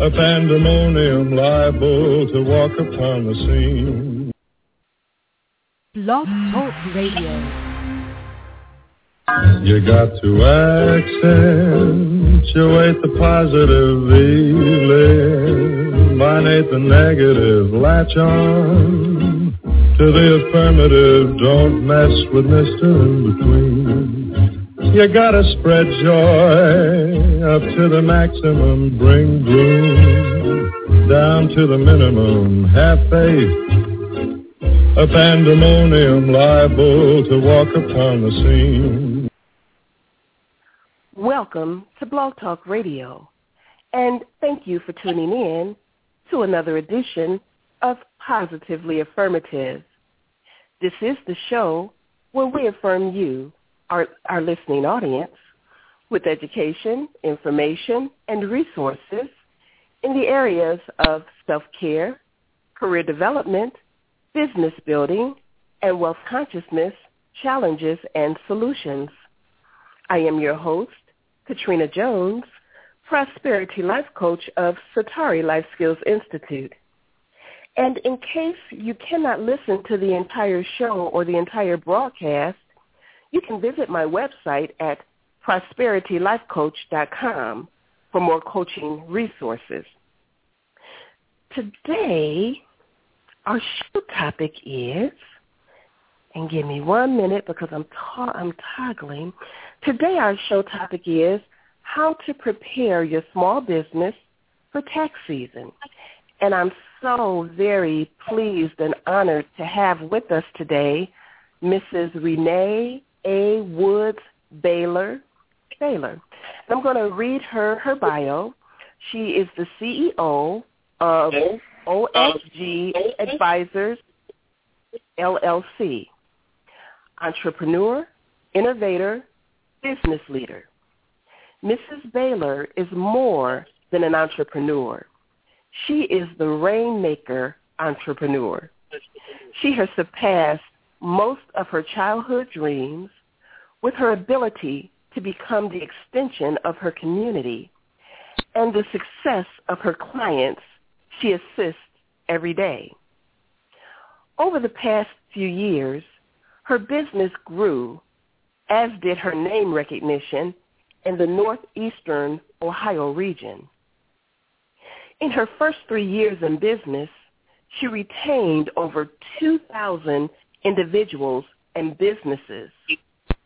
a pandemonium liable to walk upon the scene. Blog Talk Radio. You got to accentuate the positive eliminate the negative, latch on to the affirmative, don't mess with Mr. In Between. You gotta spread joy up to the maximum, bring gloom down to the minimum, have faith. A pandemonium liable to walk upon the scene. Welcome to Blog Talk Radio, and thank you for tuning in to another edition of Positively Affirmative. This is the show where we affirm you our, our listening audience with education, information, and resources in the areas of self-care, career development, business building, and wealth consciousness challenges and solutions. I am your host, Katrina Jones, Prosperity Life Coach of Satari Life Skills Institute. And in case you cannot listen to the entire show or the entire broadcast, you can visit my website at prosperitylifecoach.com for more coaching resources. Today, our show topic is, and give me one minute because I'm, I'm toggling. Today, our show topic is how to prepare your small business for tax season. And I'm so very pleased and honored to have with us today Mrs. Renee a. Woods Baylor. Baylor. I'm going to read her her bio. She is the CEO of OSG Advisors LLC. Entrepreneur, innovator, business leader. Mrs. Baylor is more than an entrepreneur. She is the rainmaker entrepreneur. She has surpassed most of her childhood dreams with her ability to become the extension of her community and the success of her clients she assists every day. Over the past few years, her business grew, as did her name recognition in the northeastern Ohio region. In her first three years in business, she retained over 2,000 individuals and businesses,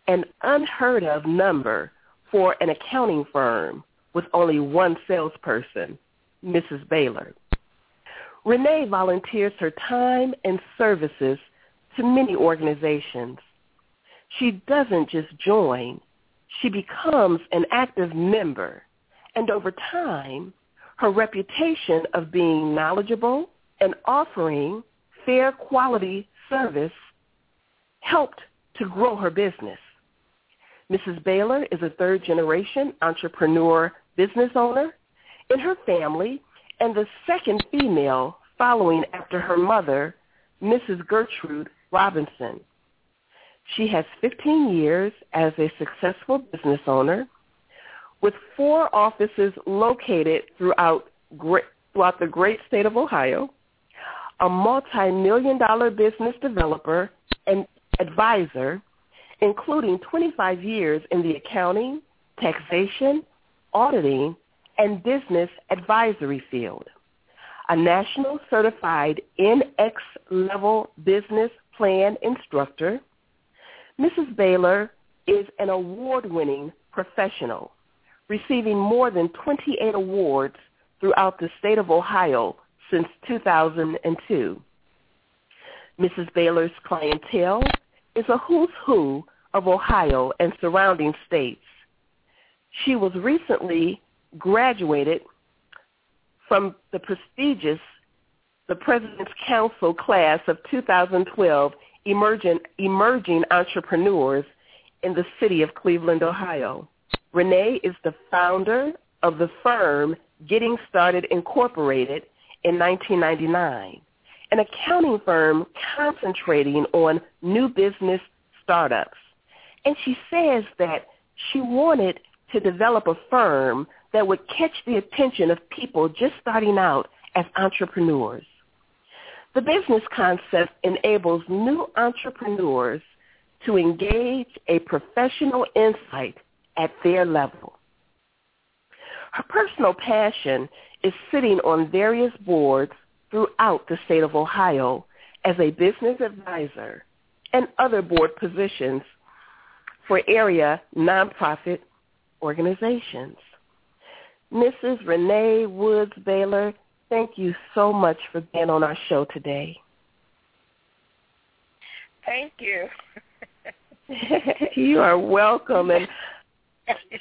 an unheard of number for an accounting firm with only one salesperson, Mrs. Baylor. Renea volunteers her time and services to many organizations. She doesn't just join, she becomes an active member. And over time, her reputation of being knowledgeable and offering fair quality service helped to grow her business. Mrs. Baylor is a third-generation entrepreneur business owner in her family and the second female following after her mother, Mrs. Gertrude Robinson. She has 15 years as a successful business owner with four offices located throughout, throughout the great state of Ohio, a multi-million dollar business developer and advisor, including 25 years in the accounting, taxation, auditing, and business advisory field. A national certified NX level business plan instructor, Mrs. Baylor is an award-winning professional, receiving more than 28 awards throughout the state of Ohio since 2002. Mrs. Baylor's clientele is a who's who of Ohio and surrounding states. She was recently graduated from the prestigious, the President's Council class of 2012, Emerging, Emerging Entrepreneurs in the city of Cleveland, Ohio. Renea is the founder of the firm Getting Started Incorporated in 1999, an accounting firm concentrating on new business startups. And she says that she wanted to develop a firm that would catch the attention of people just starting out as entrepreneurs. The business concept enables new entrepreneurs to engage a professional insight at their level. Her personal passion is sitting on various boards throughout the state of Ohio as a business advisor and other board positions for area nonprofit organizations. Mrs. Renea Woods Baylor, thank you so much for being on our show today. Thank you. you are welcome and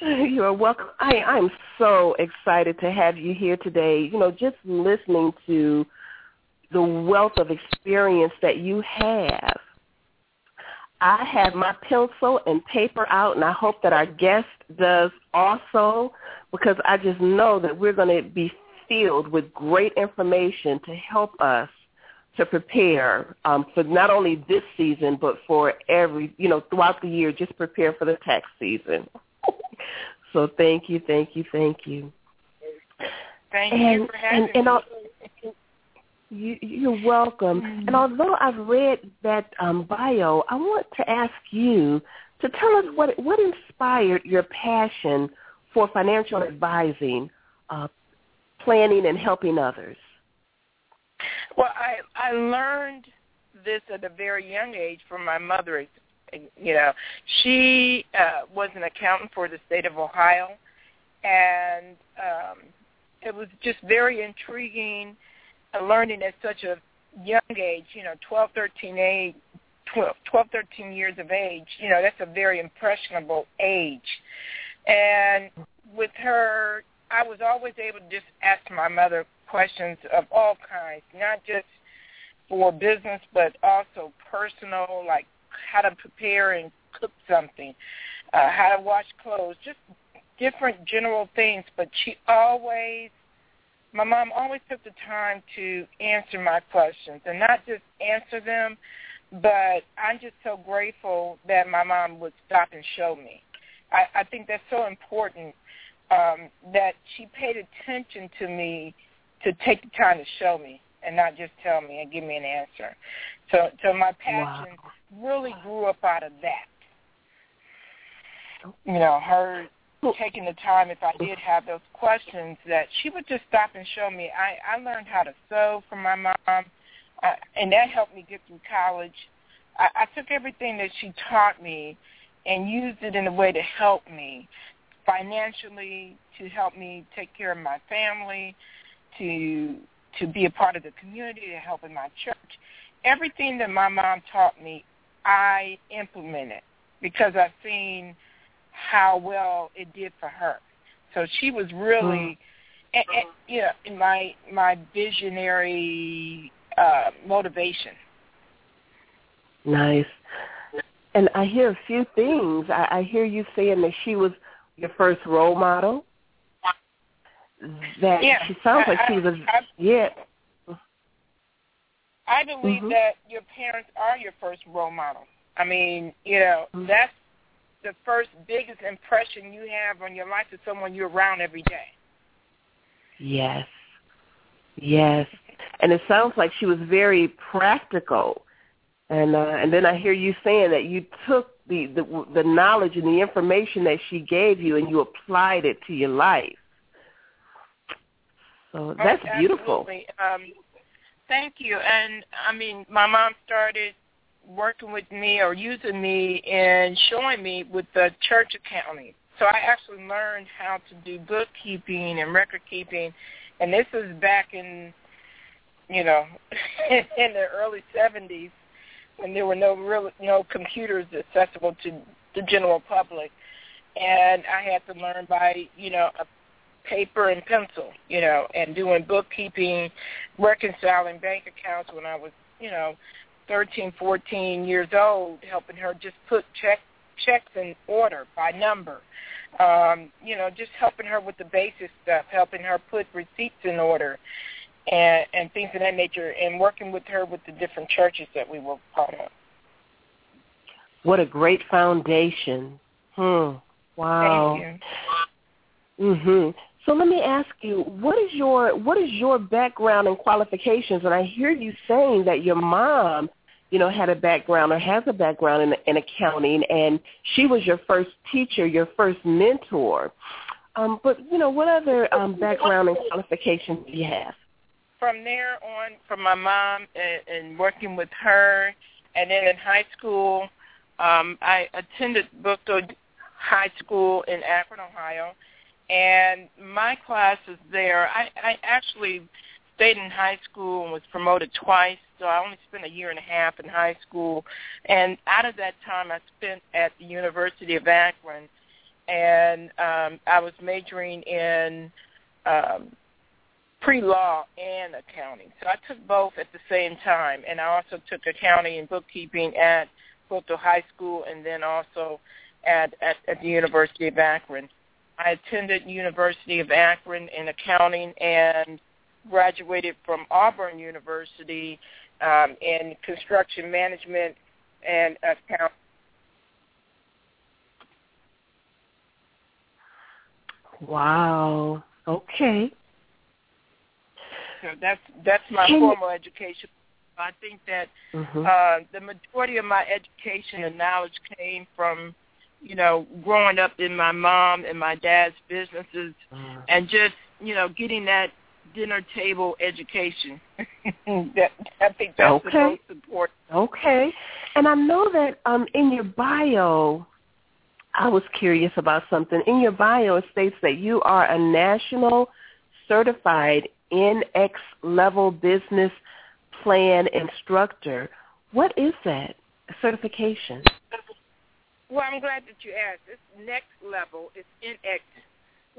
you are welcome. I, I'm so excited to have you here today. You know, just listening to the wealth of experience that you have I have my pencil and paper out, and I hope that our guest does also, because I just know that we're going to be filled with great information to help us to prepare um, for not only this season, but for every, you know, throughout the year, just prepare for the tax season. so thank you, thank you, thank you. Thank and, you for having and, and, me. You, you're welcome. And although I've read that um, bio, I want to ask you to tell us what what inspired your passion for financial advising, uh, planning, and helping others. Well, I I learned this at a very young age from my mother. You know, she uh, was an accountant for the state of Ohio, and um, it was just very intriguing learning at such a young age, you know, 12, 13, age, 12, 12, 13 years of age, you know, that's a very impressionable age. And with her, I was always able to just ask my mother questions of all kinds, not just for business, but also personal, like how to prepare and cook something, uh, how to wash clothes, just different general things. But she always my mom always took the time to answer my questions and not just answer them, but I'm just so grateful that my mom would stop and show me. I, I think that's so important um, that she paid attention to me to take the time to show me and not just tell me and give me an answer. So, so my passion wow. really grew up out of that. You know, her taking the time if I did have those questions that she would just stop and show me. I, I learned how to sew from my mom, uh, and that helped me get through college. I, I took everything that she taught me and used it in a way to help me financially, to help me take care of my family, to to be a part of the community, to help in my church. Everything that my mom taught me, I implemented because I've seen – how well it did for her. So she was really, mm. and, and, you know, my my visionary uh, motivation. Nice. And I hear a few things. I, I hear you saying that she was your first role model. That yeah. she sounds like she was. I, yeah. I believe mm-hmm. that your parents are your first role model. I mean, you know, mm-hmm. that's the first biggest impression you have on your life is someone you're around every day. Yes. Yes. And it sounds like she was very practical. And uh, and then I hear you saying that you took the, the the knowledge and the information that she gave you and you applied it to your life. So that's oh, beautiful. Um, thank you. And I mean, my mom started working with me or using me and showing me with the church accounting. So I actually learned how to do bookkeeping and record keeping, and this is back in, you know, in the early '70s when there were no real no computers accessible to the general public, and I had to learn by you know a paper and pencil, you know, and doing bookkeeping, reconciling bank accounts when I was, you know, 13, 14 years old, helping her just put check checks in order by number. Um, you know, just helping her with the basic stuff, helping her put receipts in order and and things of that nature and working with her with the different churches that we were part of. What a great foundation. Hmm. Wow. Thank you. Mhm. So let me ask you, what is your what is your background and qualifications? And I hear you saying that your mom, you know, had a background or has a background in, in accounting, and she was your first teacher, your first mentor. Um, but you know, what other um, background and qualifications do you have? From there on, from my mom and, and working with her, and then in high school, um, I attended Buchtel High School in Akron, Ohio, and my classes there, I, I actually stayed in high school and was promoted twice, so I only spent a year and a half in high school. And out of that time, I spent at the University of Akron, and um, I was majoring in um, pre-law and accounting. So I took both at the same time, and I also took accounting and bookkeeping at Buchtel High School, and then also at, at, at the University of Akron. I attended University of Akron in accounting and graduated from Auburn University um, in construction management and account. Wow. Okay. So that's that's my Can formal education. I think that mm-hmm. uh, the majority of my education and knowledge came from, you know, growing up in my mom and my dad's businesses, mm. and just you know getting that dinner table education. that, I think that's Okay. the most important. Okay. And I know that um, in your bio, I was curious about something. In your bio, it states that you are a national certified NX level business plan instructor. What is that certification? Well, I'm glad that you asked. It's next level. It's NX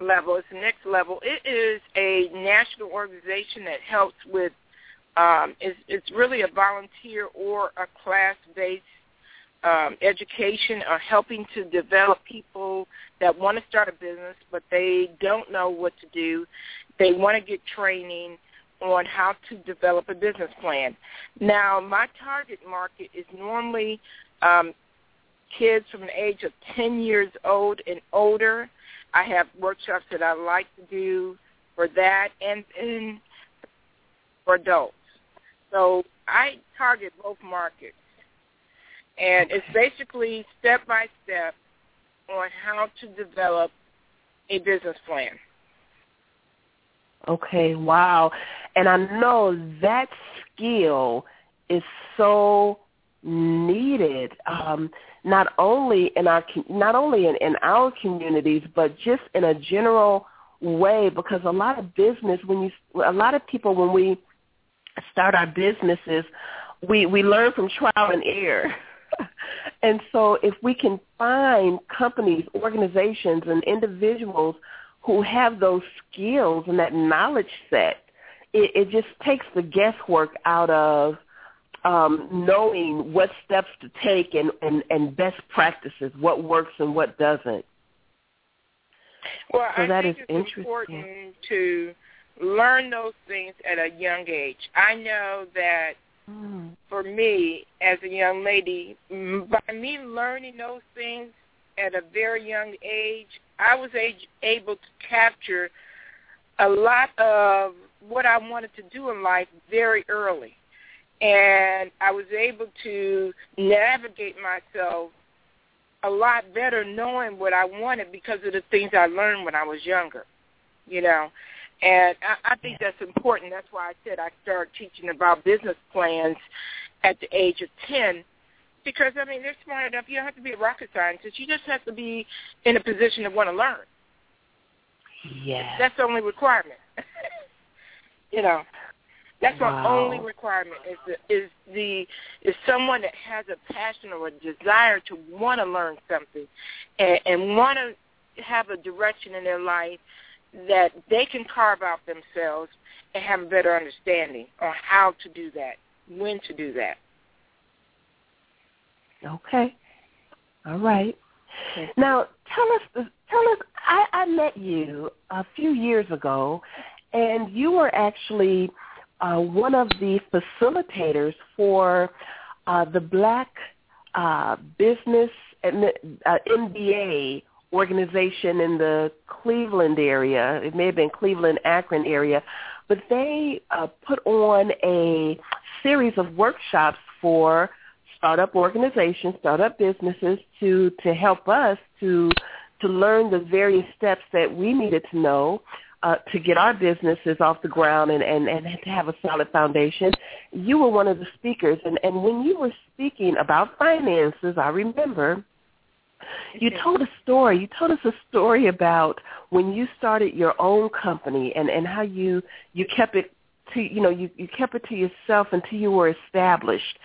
level. It's the next level. It is a national organization that helps with. Um, it's, it's really a volunteer or a class-based um, education or helping to develop people that want to start a business but they don't know what to do. They want to get training on how to develop a business plan. Now, my target market is normally um, kids from the age of 10 years old and older. I have workshops that I like to do for that and, and for adults. So I target both markets. And it's basically step by step on how to develop a business plan. Okay, wow. And I know that skill is so needed um, not only in our not only in, in our communities but just in a general way because a lot of business when you a lot of people when we start our businesses we we learn from trial and error. And so if we can find companies organizations and individuals who have those skills and that knowledge set it, it just takes the guesswork out of um, knowing what steps to take and, and, and best practices, what works and what doesn't. Well, So I that think is it's interesting. important to learn those things at a young age. I know that Mm. for me as a young lady, by me learning those things at a very young age, I was age, able to capture a lot of what I wanted to do in life very early. And I was able to navigate myself a lot better knowing what I wanted because of the things I learned when I was younger, you know. And I, I think that's important. That's why I said I started teaching about business plans at the age of 10 because, I mean, they're smart enough. You don't have to be a rocket scientist. You just have to be in a position to want to learn. Yeah. That's the only requirement. you know, that's my Wow. only requirement is the, is the is someone that has a passion or a desire to want to learn something and, and want to have a direction in their life that they can carve out themselves and have a better understanding on how to do that, when to do that. Okay. All right. Now, tell us, tell us. I, I met you a few years ago, and you were actually uh, one of the facilitators for uh, the Black uh, Business uh, MBA organization in the Cleveland area. It may have been Cleveland, Akron area, but they uh, put on a series of workshops for startup organizations, startup businesses to to help us to to learn the various steps that we needed to know uh, to get our businesses off the ground and, and, and to have a solid foundation. You were one of the speakers, and, and when you were speaking about finances, I remember you told a story. You told us a story about when you started your own company and, and how you you kept it to you know you, you kept it to yourself until you were established.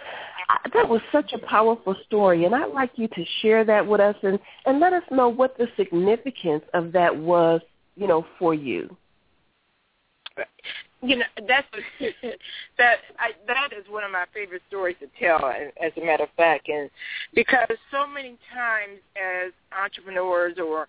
I, that was such a powerful story, and I'd like you to share that with us and and let us know what the significance of that was, you know, for you. You know that's that I, that is one of my favorite stories to tell, as a matter of fact, and because so many times as entrepreneurs or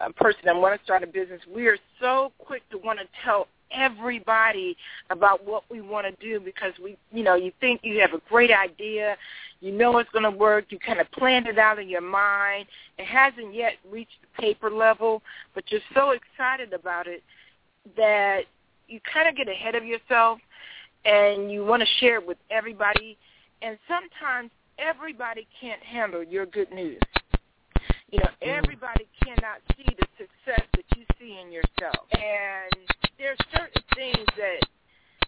a person that want to start a business, we are so quick to want to tell everybody about what we want to do because we, you know, you think you have a great idea, you know it's going to work, you kind of planned it out in your mind. It hasn't yet reached the paper level, but you're so excited about it that you kind of get ahead of yourself and you want to share it with everybody. And sometimes everybody can't handle your good news. You know, mm. everybody cannot see the success that you see in yourself. And there are certain things that,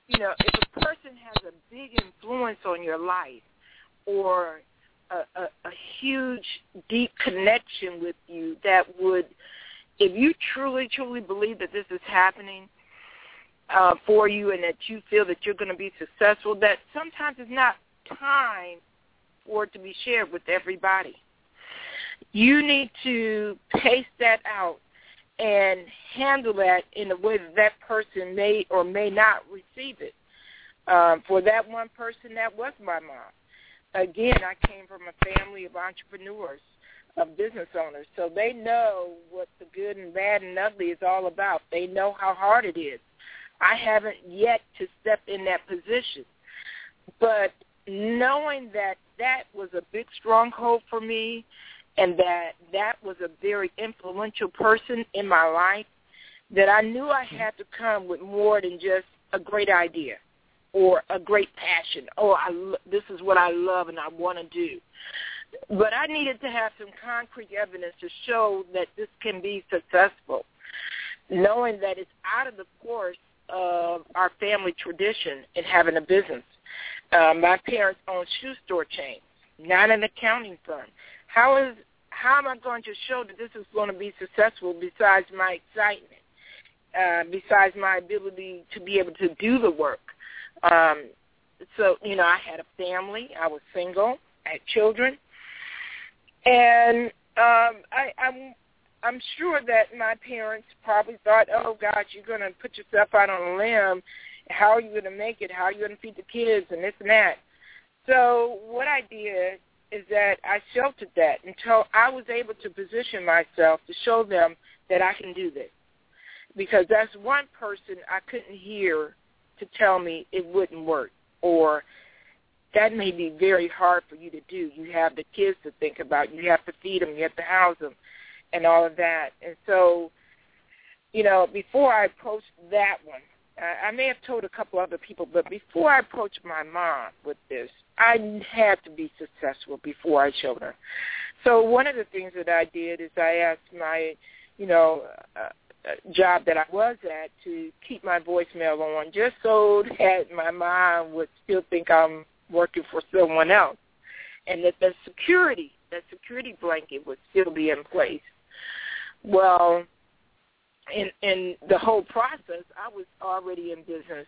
you know, if a person has a big influence on your life or a, a, a huge, deep connection with you that would, if you truly, truly believe that this is happening uh, for you and that you feel that you're going to be successful, that sometimes it's not time for it to be shared with everybody. You need to pace that out and handle that in a way that that person may or may not receive it. Um, for that one person, that was my mom. Again, I came from a family of entrepreneurs, of business owners, so they know what the good and bad and ugly is all about. They know how hard it is. I haven't yet to step in that position, but knowing that that was a big stronghold for me and that that was a very influential person in my life, that I knew I had to come with more than just a great idea or a great passion. Oh, I, this is what I love and I want to do. But I needed to have some concrete evidence to show that this can be successful, knowing that it's out of the course of our family tradition in having a business. Uh, my parents owned shoe store chains, not an accounting firm. How is how am I going to show that this is going to be successful besides my excitement, uh, besides my ability to be able to do the work? Um, so you know, I had a family. I was single. I had children, and um, I, I'm I'm sure that my parents probably thought, "Oh gosh, you're going to put yourself out on a limb. How are you going to make it? How are you going to feed the kids and this and that?" So what I did is that I sheltered that until I was able to position myself to show them that I can do this. Because that's one person I couldn't hear to tell me it wouldn't work or that may be very hard for you to do. You have the kids to think about. You have to feed them. You have to house them and all of that. And so, you know, before I approached that one, I, I may have told a couple other people, but before I approached my mom with this, I had to be successful before I showed her. So one of the things that I did is I asked my, you know, uh, uh job that I was at to keep my voicemail on, just so that my mom would still think I'm working for someone else, and that the security, that security blanket would still be in place. Well, in in the whole process, I was already in business.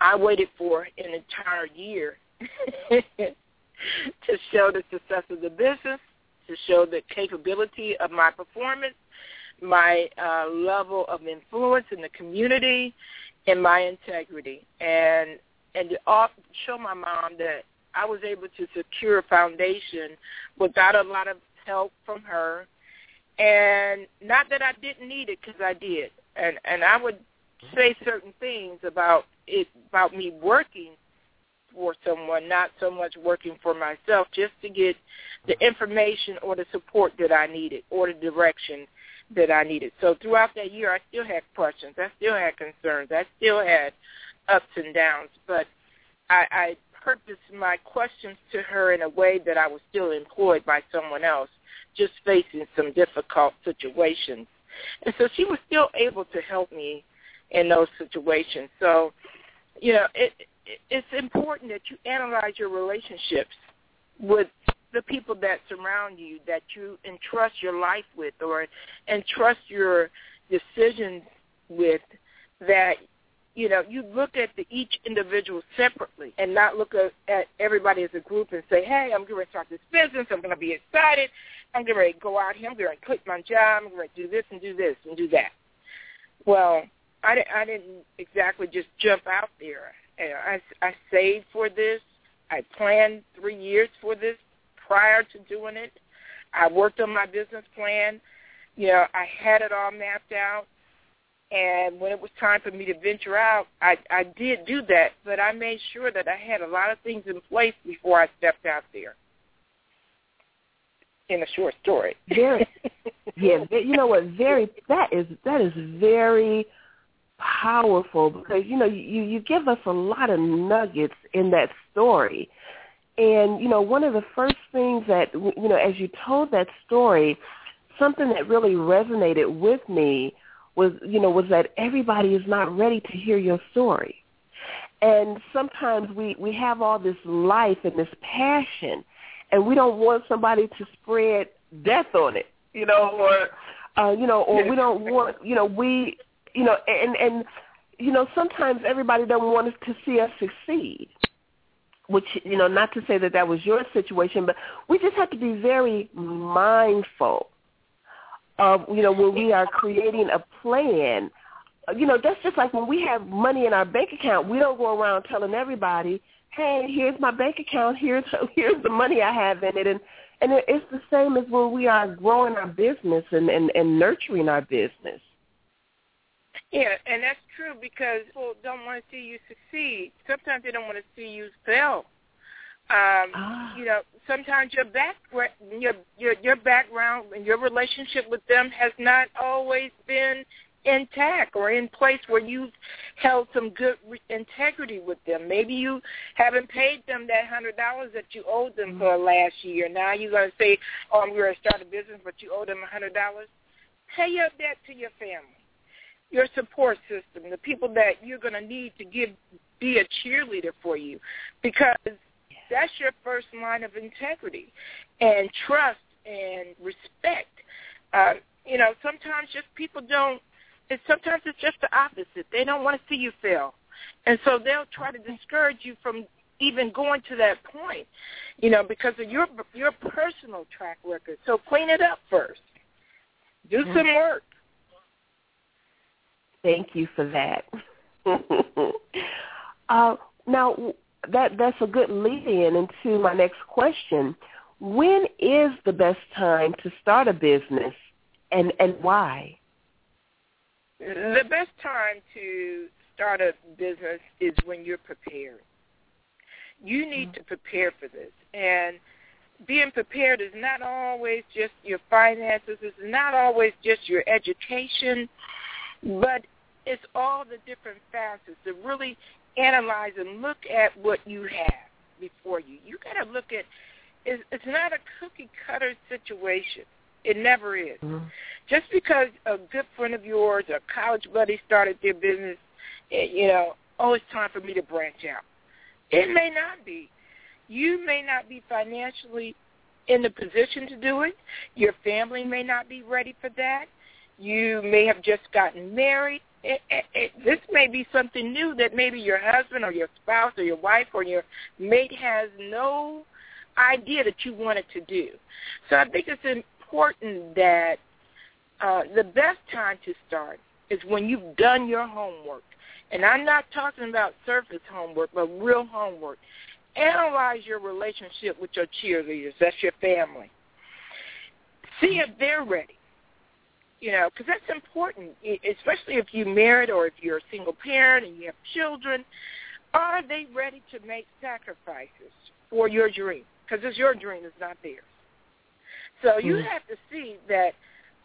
I waited for an entire year to show the success of the business, to show the capability of my performance, my uh, level of influence in the community, and my integrity, and and to show my mom that I was able to secure a foundation without a lot of help from her, and not that I didn't need it because I did, and and I would say certain things about it about me working for someone, not so much working for myself, just to get the information or the support that I needed or the direction that I needed. So throughout that year, I still had questions. I still had concerns. I still had ups and downs. But I, I purposed my questions to her in a way that I was still employed by someone else, just facing some difficult situations. And so she was still able to help me in those situations. So, you know, it, it's important that you analyze your relationships with the people that surround you, that you entrust your life with, or entrust your decisions with. That you know, you look at the, each individual separately, and not look at, at everybody as a group and say, "Hey, I'm going to start this business. I'm going to be excited. I'm going to go out here. I'm going to quit my job. I'm going to do this and do this and do that." Well, I, I didn't exactly just jump out there. I, I saved for this. I planned three years for this prior to doing it. I worked on my business plan. You know, I had it all mapped out. And when it was time for me to venture out, I, I did do that, but I made sure that I had a lot of things in place before I stepped out there. In a short story. Very, yeah, you know what? Very that is that is very powerful because you know you you give us a lot of nuggets in that story. And you know one of the first things that you know as you told that story something that really resonated with me was you know was that everybody is not ready to hear your story. And sometimes we we have all this life and this passion and we don't want somebody to spread death on it you know or uh you know or we don't want you know we you know, and and you know, sometimes everybody doesn't want to see us succeed. Which you know, not to say that that was your situation, but we just have to be very mindful of you know when we are creating a plan. You know, that's just like when we have money in our bank account. We don't go around telling everybody, "Hey, here's my bank account. Here's here's the money I have in it." And and it's the same as when we are growing our business and and, and nurturing our business yeah, and that's true because people don't want to see you succeed. Sometimes they don't want to see you fail. Um, ah. You know, sometimes your back your your your background and your relationship with them has not always been intact or in place where you've held some good re- integrity with them. Maybe you haven't paid them that hundred dollars that you owed them mm-hmm. for last year. Now you're going to say, "Oh, I'm going to start a business, but you owe them a hundred dollars." Pay your debt to your family your support system, the people that you're going to need to give be a cheerleader for you, because that's your first line of integrity and trust and respect. Uh, you know, sometimes just people don't. It's sometimes it's just the opposite. They don't want to see you fail, and so they'll try to discourage you from even going to that point. You know, because of your your personal track record. So clean it up first. Do some work. Thank you for that. uh, now, that that's a good lead-in into my next question. When is the best time to start a business, and and why? The best time to start a business is when you're prepared. You need to prepare for this, and being prepared is not always just your finances. It's not always just your education. But it's all the different facets to really analyze and look at what you have before you. You got to look at it's, it's not a cookie cutter situation. It never is. Mm-hmm. Just because a good friend of yours, a college buddy, started their business, eh, you know, oh, it's time for me to branch out. It may not be. You may not be financially in the position to do it. Your family may not be ready for that. You may have just gotten married. It, it, it, this may be something new that maybe your husband or your spouse or your wife or your mate has no idea that you wanted to do. So I think it's important that uh, the best time to start is when you've done your homework. And I'm not talking about surface homework, but real homework. Analyze your relationship with your cheerleaders. That's your family. See if they're ready. You know, because that's important, especially if you're married or if you're a single parent and you have children. Are they ready to make sacrifices for your dream? Because it's your dream, it's not theirs. So you mm-hmm. have to see that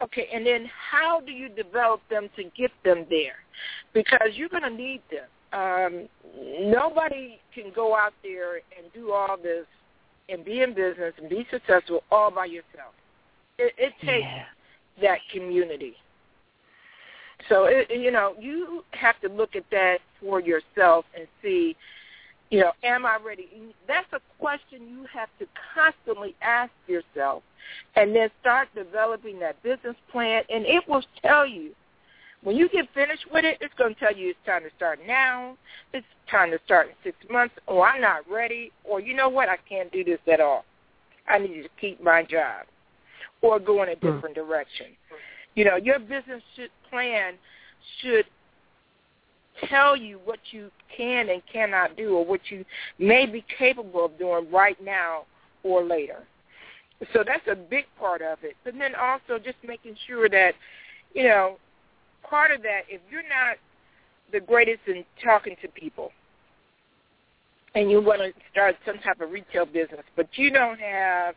Okay, and then how do you develop them to get them there? Because you're going to need them. Um, nobody can go out there and do all this and be in business and be successful all by yourself. It, it takes yeah. That community. So, you know, you have to look at that for yourself and see – you know, am I ready? That's a question you have to constantly ask yourself and then start developing that business plan. And it will tell you. When you get finished with it, it's going to tell you it's time to start now, it's time to start in six months, or I'm not ready, or you know what, I can't do this at all. I need to keep my job or go in a hmm. different direction. You know, your business should, plan should tell you what you can and cannot do or what you may be capable of doing right now or later. So that's a big part of it. But then also just making sure that, you know, part of that, if you're not the greatest in talking to people and you want to start some type of retail business, but you don't have,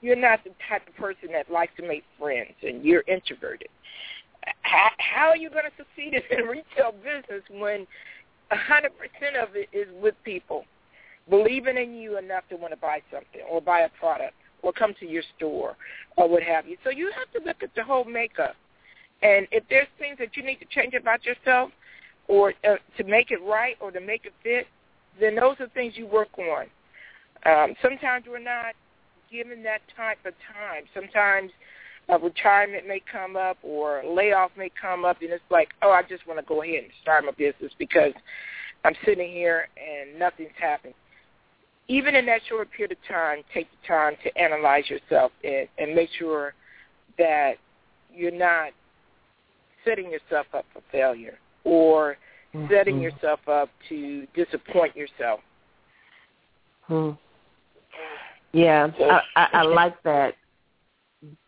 you're not the type of person that likes to make friends and you're introverted how, how are you going to succeed in retail business when a 100% of it is with people believing in you enough to want to buy something or buy a product or come to your store or what have you. So you have to look at the whole makeup. And if there's things that you need to change about yourself or uh, to make it right or to make it fit, then those are things you work on. Um, sometimes we're not given that type of time. Sometimes a retirement may come up or a layoff may come up, and it's like, oh, I just want to go ahead and start my business because I'm sitting here and nothing's happening. Even in that short period of time, take the time to analyze yourself and, and make sure that you're not setting yourself up for failure or mm-hmm. setting yourself up to disappoint yourself. Hmm. Yeah, I, I, I like that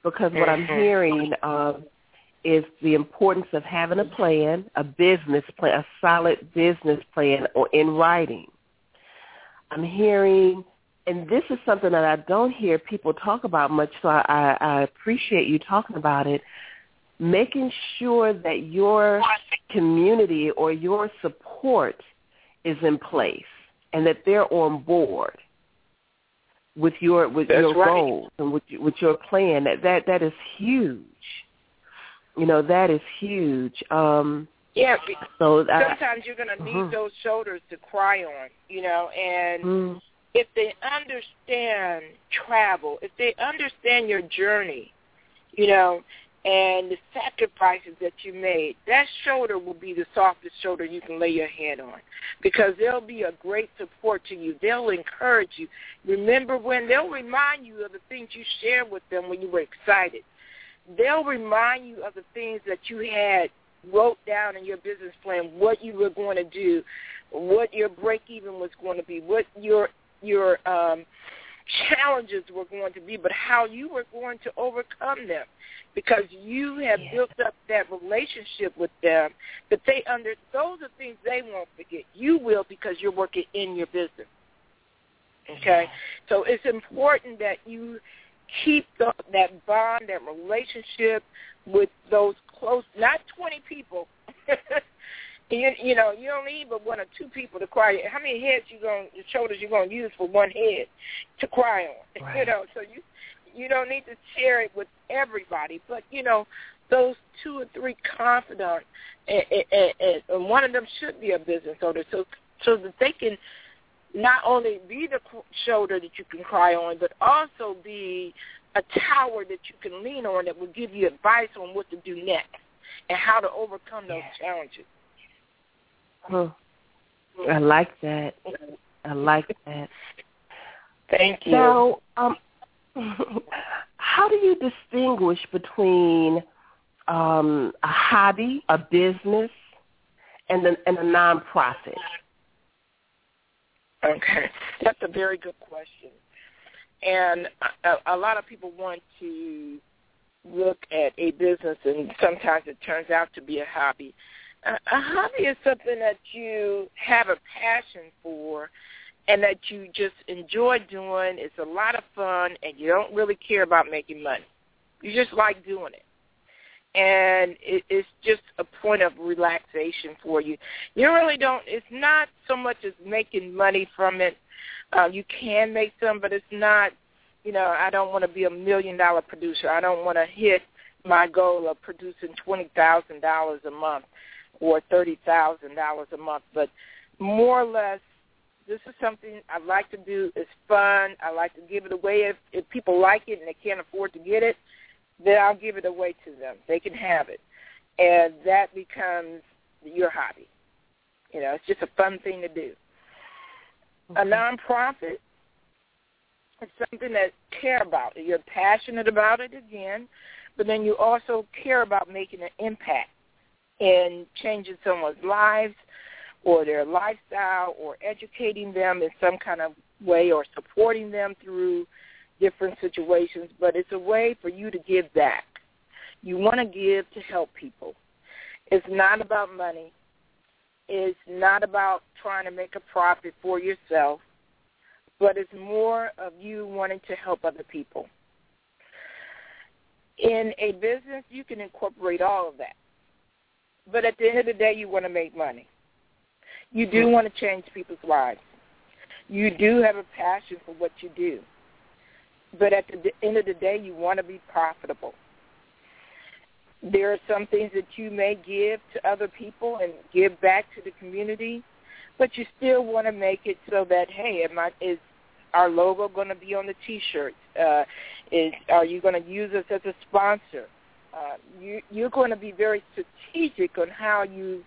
because what I'm mm-hmm. hearing um, is the importance of having a plan, a business plan, a solid business plan or in writing. I'm hearing, and this is something that I don't hear people talk about much, so I, I appreciate you talking about it, making sure that your community or your support is in place and that they're on board with your with That's your right. goals and with with your plan. That that that is huge. You know that is huge. Um, yeah. So sometimes I, you're going to need uh-huh. those shoulders to cry on. You know, and mm-hmm. if they understand travel, if they understand your journey, you know, and the sacrifices that you made, that shoulder will be the softest shoulder you can lay your head on because they'll be a great support to you. They'll encourage you. Remember when they'll remind you of the things you shared with them when you were excited. They'll remind you of the things that you had wrote down in your business plan, what you were going to do, what your break even was going to be, what your your um challenges were going to be, but how you were going to overcome them because you have yeah. built up that relationship with them that they under those are things they won't forget. You will because you're working in your business. Okay? So it's important that you keep the, that bond, that relationship with those close, not 20 people, You, you know, you don't need but one or two people to cry. How many heads you going, shoulders you going to use for one head to cry on? Right. You know, so you you don't need to share it with everybody, but you know, those two or three confidant, and, and, and one of them should be a business owner, so so that they can not only be the shoulder that you can cry on, but also be a tower that you can lean on that will give you advice on what to do next and how to overcome those yeah. challenges. Huh. I like that. I like that. Thank you. Now, um, how do you distinguish between um, a hobby, a business, and a, and a nonprofit? Okay, that's a very good question. And a, a lot of people want to look at a business, and sometimes it turns out to be a hobby. A, a hobby is something that you have a passion for and that you just enjoy doing. It's a lot of fun, and you don't really care about making money. You just like doing it and it, it's just a point of relaxation for you. You really don't. It's not so much as making money from it. Uh, you can make some, but it's not. You know, I don't want to be a million dollar producer. I don't want to hit my goal of producing twenty thousand dollars a month or thirty thousand dollars a month. But more or less, this is something I like to do. It's fun. I like to give it away if if people like it and they can't afford to get it then I'll give it away to them. They can have it. And that becomes your hobby. You know, it's just a fun thing to do. A nonprofit is something that care about it. You're passionate about it again, but then you also care about making an impact in changing someone's lives or their lifestyle or educating them in some kind of way or supporting them through different situations, but it's a way for you to give back. You want to give to help people. It's not about money. It's not about trying to make a profit for yourself, but it's more of you wanting to help other people. In a business, you can incorporate all of that. But at the end of the day, you want to make money. You do want to change people's lives. You do have a passion for what you do. But at the end of the day, you want to be profitable. There are some things that you may give to other people and give back to the community, but you still want to make it so that hey, am I, is our logo going to be on the T-shirts? Uh, is are you going to use us as a sponsor? Uh, you, you're going to be very strategic on how you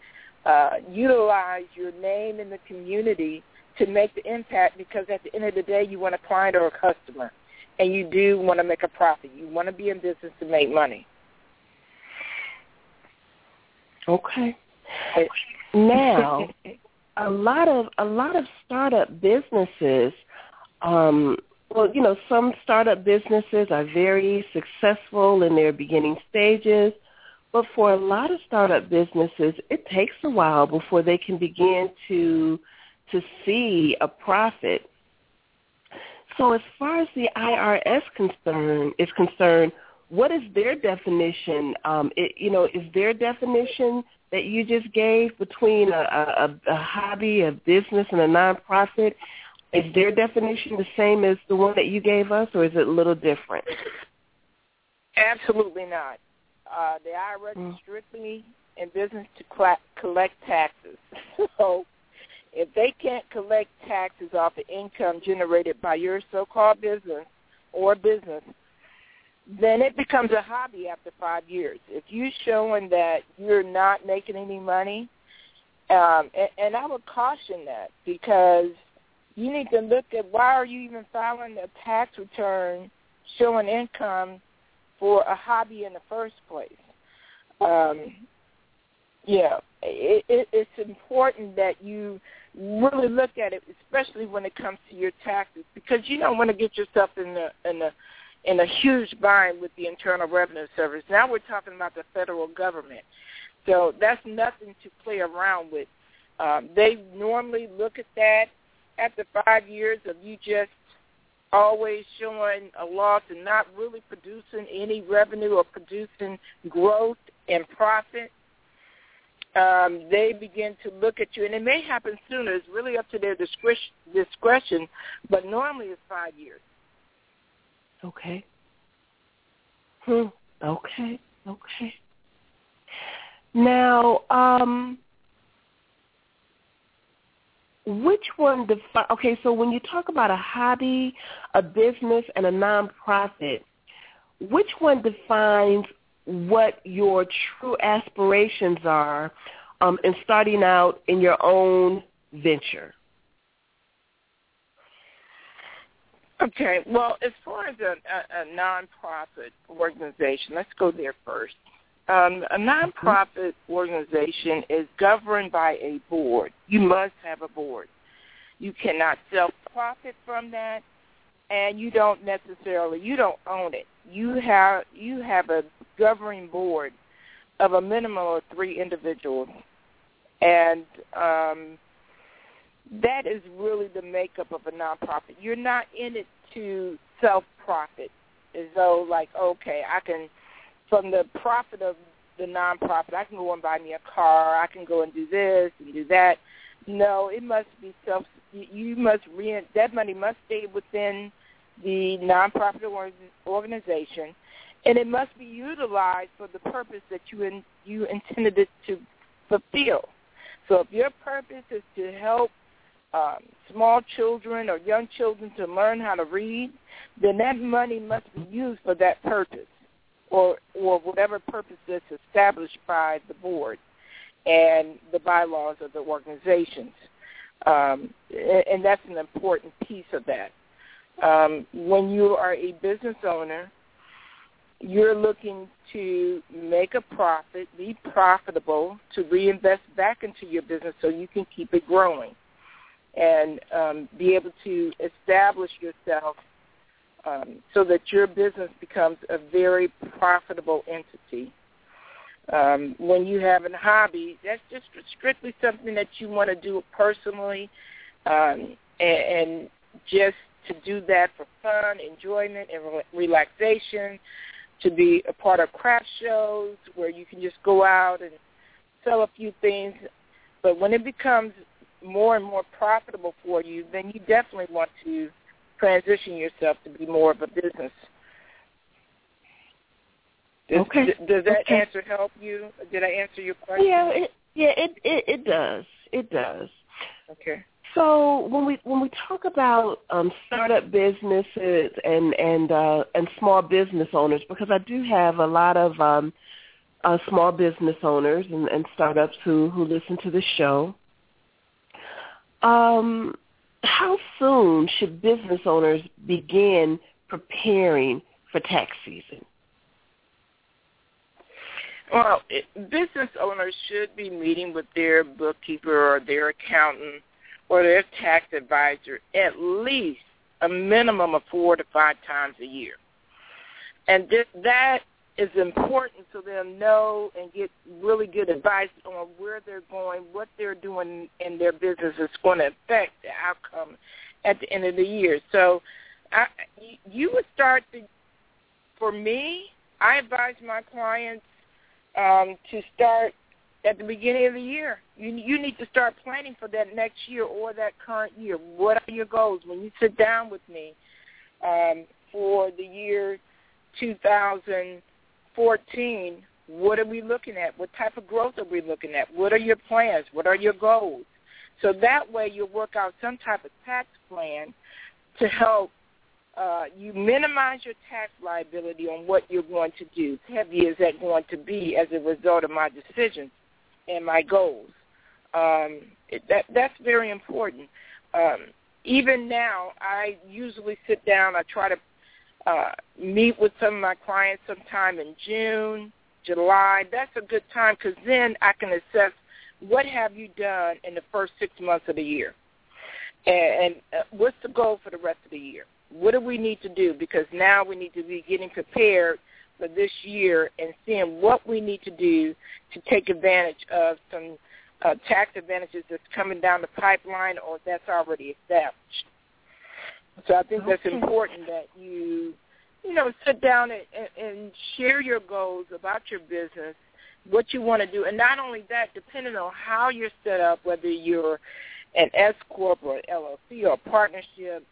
uh, utilize your name in the community to make the impact because at the end of the day, you want a client or a customer and you do want to make a profit. You want to be in business to make money. Okay. Now, a lot of a lot of startup businesses um well, you know, some startup businesses are very successful in their beginning stages, but for a lot of startup businesses, it takes a while before they can begin to to see a profit so as far as the IRS concern is concerned, what is their definition? Um, it, you know, is their definition that you just gave between a, a, a hobby, a business, and a nonprofit? Is their definition the same as the one that you gave us, or is it a little different? Absolutely not. Uh, the IRS mm. is strictly in business to collect taxes. So if they can't collect taxes off the income generated by your so-called business or business, then it becomes a hobby after five years. If you're showing that you're not making any money, um, and, and I would caution that because you need to look at why are you even filing a tax return showing income for a hobby in the first place. Um, yeah, it, it, it's important that you really look at it, especially when it comes to your taxes, because you don't want to get yourself in the in the in a huge bind with the Internal Revenue Service. Now we're talking about the federal government, so that's nothing to play around with. Um, they normally look at that after five years of you just always showing a loss and not really producing any revenue or producing growth and profit um, they begin to look at you, and it may happen sooner. It's really up to their discretion, but normally it's five years. Okay. Hmm. Okay. Okay. Now, um, which one defi- Okay, so when you talk about a hobby, a business, and a nonprofit, which one defines what your true aspirations are um, in starting out in your own venture? Okay. Well, as far as a, a, a nonprofit organization, let's go there first. Um, a nonprofit organization is governed by a board. You must have a board. You cannot self-profit from that, and you don't necessarily you don't own it. You have you have a governing board of a minimum of three individuals, and um, that is really the makeup of a nonprofit. You're not in it to self-profit, as though like okay, I can from the profit of the nonprofit, I can go and buy me a car. I can go and do this and do that. No, it must be self. You must re that money must stay within the nonprofit organization, and it must be utilized for the purpose that you in, you intended it to fulfill. So, if your purpose is to help um, small children or young children to learn how to read, then that money must be used for that purpose or or whatever purpose that's established by the board and the bylaws of the organizations. Um, and that's an important piece of that. Um, when you are a business owner, you're looking to make a profit, be profitable, to reinvest back into your business so you can keep it growing and um, be able to establish yourself um, so that your business becomes a very profitable entity. Um, when you have a hobby, that's just strictly something that you want to do personally, um, and, and just to do that for fun, enjoyment, and re- relaxation. To be a part of craft shows where you can just go out and sell a few things. But when it becomes more and more profitable for you, then you definitely want to transition yourself to be more of a business. Does, okay. Does that okay. answer help you? Did I answer your question? Yeah, it, yeah, it, it it does. It does. Okay. So when we when we talk about um, startup businesses and and uh, and small business owners, because I do have a lot of um, uh, small business owners and, and startups who who listen to the show. Um, how soon should business owners begin preparing for tax season? Well, business owners should be meeting with their bookkeeper or their accountant or their tax advisor at least a minimum of four to five times a year. And this, that is important so they'll know and get really good advice on where they're going, what they're doing in their business is going to affect the outcome at the end of the year. So I, you would start to, for me, I advise my clients um, to start at the beginning of the year. You you need to start planning for that next year or that current year. What are your goals when you sit down with me um, for the year 2014? What are we looking at? What type of growth are we looking at? What are your plans? What are your goals? So that way you'll work out some type of tax plan to help uh, you minimize your tax liability on what you're going to do. Heavy is that going to be as a result of my decisions and my goals? Um, it, that that's very important. Um, even now, I usually sit down. I try to uh, meet with some of my clients sometime in June, July. That's a good time because then I can assess what have you done in the first six months of the year, and, and uh, what's the goal for the rest of the year what do we need to do? Because now we need to be getting prepared for this year and seeing what we need to do to take advantage of some uh, tax advantages that's coming down the pipeline or that's already established. So I think okay. that's important that you, you know, sit down and, and share your goals about your business, what you want to do, and not only that, depending on how you're set up, whether you're an S corp or an LLC or a partnership,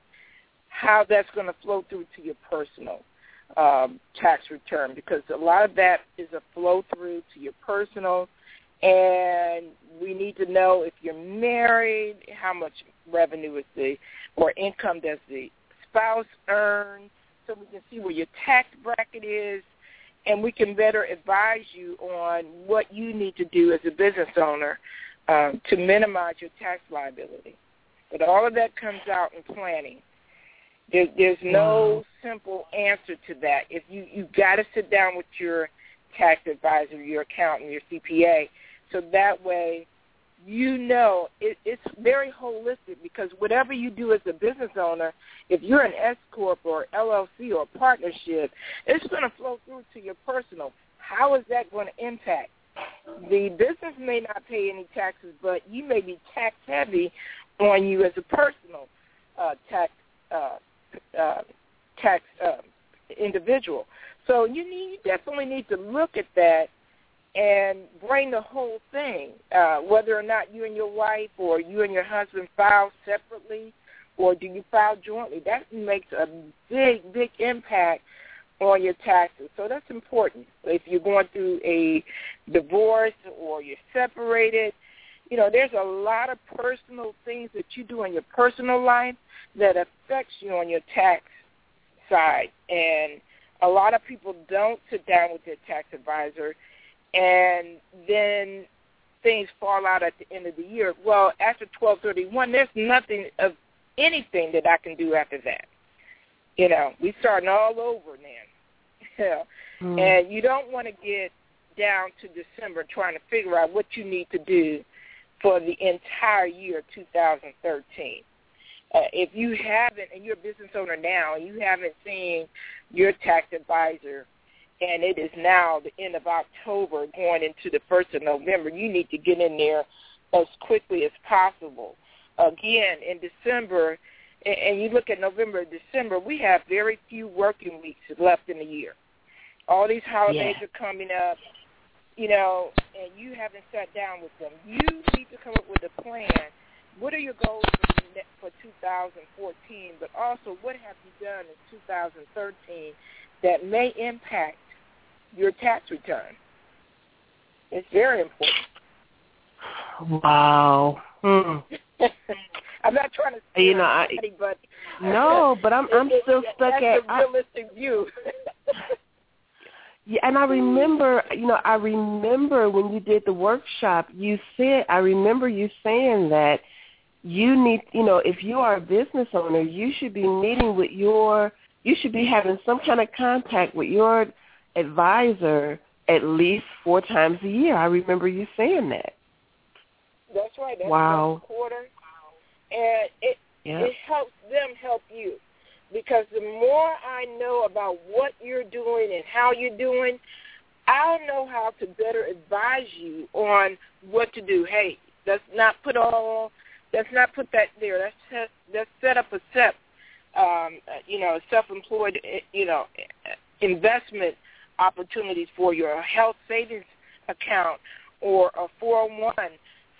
how that's going to flow through to your personal um, tax return because a lot of that is a flow through to your personal and we need to know if you're married, how much revenue is the or income does the spouse earn, so we can see where your tax bracket is, and we can better advise you on what you need to do as a business owner um, to minimize your tax liability. But all of that comes out in planning. There, there's no simple answer to that. If you you got to sit down with your tax advisor, your accountant, your CPA. So that way you know it, it's very holistic because whatever you do as a business owner, if you're an S corp or LLC or partnership, it's going to flow through to your personal. How is that going to impact? The business may not pay any taxes, but you may be tax heavy on you as a personal uh, tax uh, uh, tax uh, individual. So you need you definitely need to look at that and bring the whole thing, uh, whether or not you and your wife or you and your husband file separately or do you file jointly. That makes a big, big impact on your taxes. So that's important. If you're going through a divorce or you're separated, you know, there's a lot of personal things that you do in your personal life that affects you on your tax side. And a lot of people don't sit down with their tax advisor and then things fall out at the end of the year. Well, after 1231, there's nothing of anything that I can do after that. You know, we starting all over then. mm. And you don't want to get down to December trying to figure out what you need to do for the entire year 2013. Uh, if you haven't, and you're a business owner now, and you haven't seen your tax advisor and it is now the end of October going into the 1st of November, you need to get in there as quickly as possible. Again, in December, and you look at November, December, we have very few working weeks left in the year. All these holidays yeah. are coming up, you know, and you haven't sat down with them. You need to come up with a plan. What are your goals for 2014, but also what have you done in 2013 that may impact your tax return. It's very important. Wow. Hmm. I'm not trying to you know, I, but no, but I'm I'm it, still stuck that's at a realistic I, view. yeah, and I remember, you know, I remember when you did the workshop, you said, I remember you saying that you need, you know, if you are a business owner, you should be meeting with your, you should be having some kind of contact with your advisor at least four times a year. I remember you saying that. That's right. That's wow. quarter. And it yep. it helps them help you. Because the more I know about what you're doing and how you're doing, I'll know how to better advise you on what to do. Hey, let's not put all let's not put that there. Let's set, let's set up a SEP, um, uh, you know, self-employed, eh, you know, eh, investment opportunities for your health savings account or a 401,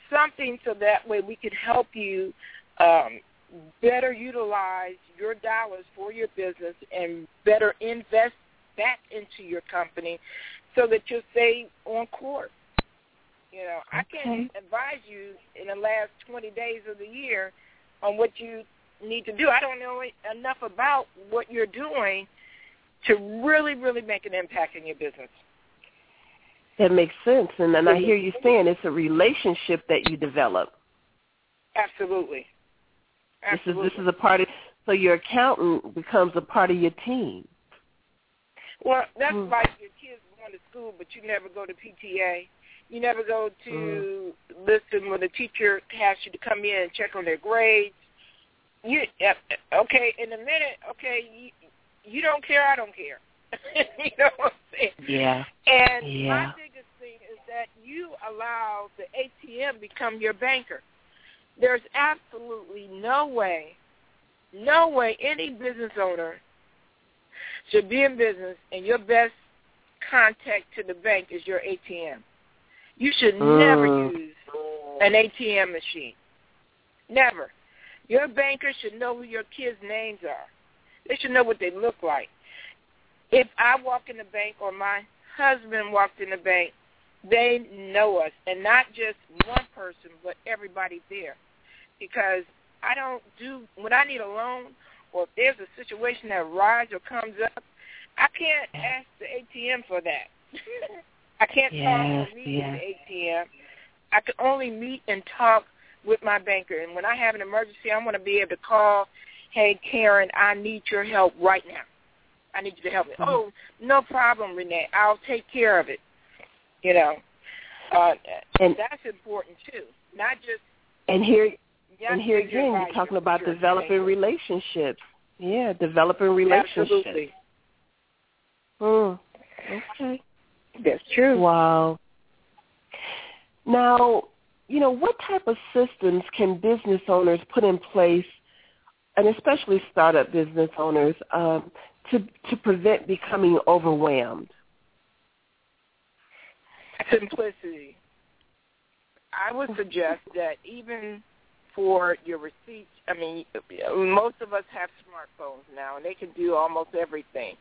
something so that way we can help you um, better utilize your dollars for your business and better invest back into your company so that you'll stay on course. You know, I can advise you in the last 20 days of the year on what you need to do. I don't know enough about what you're doing to really, really make an impact in your business. That makes sense. And then I hear you saying it's a relationship that you develop. Absolutely. Absolutely. This is this is a part of so your accountant becomes a part of your team. Well, that's mm. like your kids going to school, but you never go to PTA. You never go to mm. listen when the teacher asks you to come in and check on their grades. You okay? In a minute, okay, you, don't care, I don't care. you know what I'm saying? Yeah. And yeah. my biggest thing is that you allow the ATM become your banker. There's absolutely no way, no way any business owner should be in business and your best contact to the bank is your ATM. You should never mm. use an ATM machine. Never. Your banker should know who your kids' names are. They should know what they look like. If I walk in the bank or my husband walked in the bank, they know us, and not just one person, but everybody there. Because I don't do when I need a loan or if there's a situation that arises or comes up, I can't ask the ATM for that. I can't yes, talk or meet yes. the ATM. I can only meet and talk with my banker. And when I have an emergency, I want to be able to call hey, Karen, I need your help right now. I need you to help me. Mm-hmm. Oh, no problem, Renea. I'll take care of it. You know, uh, and that's important too. Not just and here and here again, you're talking about developing relationships. Yeah, developing relationships. Absolutely. Hmm. Okay. That's true. Wow. Now, you know, what type of systems can business owners put in place, and especially startup business owners, um, to to prevent becoming overwhelmed? Simplicity. I would suggest that even for your receipts, I mean, most of us have smartphones now, and they can do almost everything.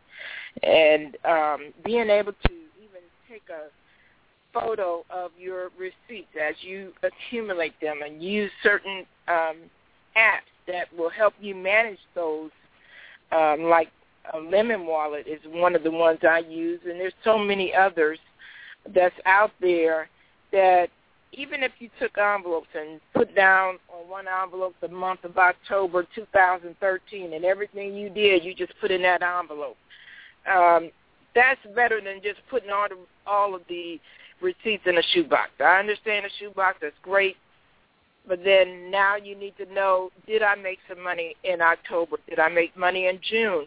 And um, being able to even take a photo of your receipts as you accumulate them and use certain um, apps that will help you manage those, um, like a Lemon Wallet is one of the ones I use, and there's so many others that's out there that even if you took envelopes and put down on one envelope the month of October 2013 and everything you did, you just put in that envelope. Um, that's better than just putting all, the, all of the receipts in a shoebox. I understand a shoebox, that's great. But then now you need to know, did I make some money in October? Did I make money in June?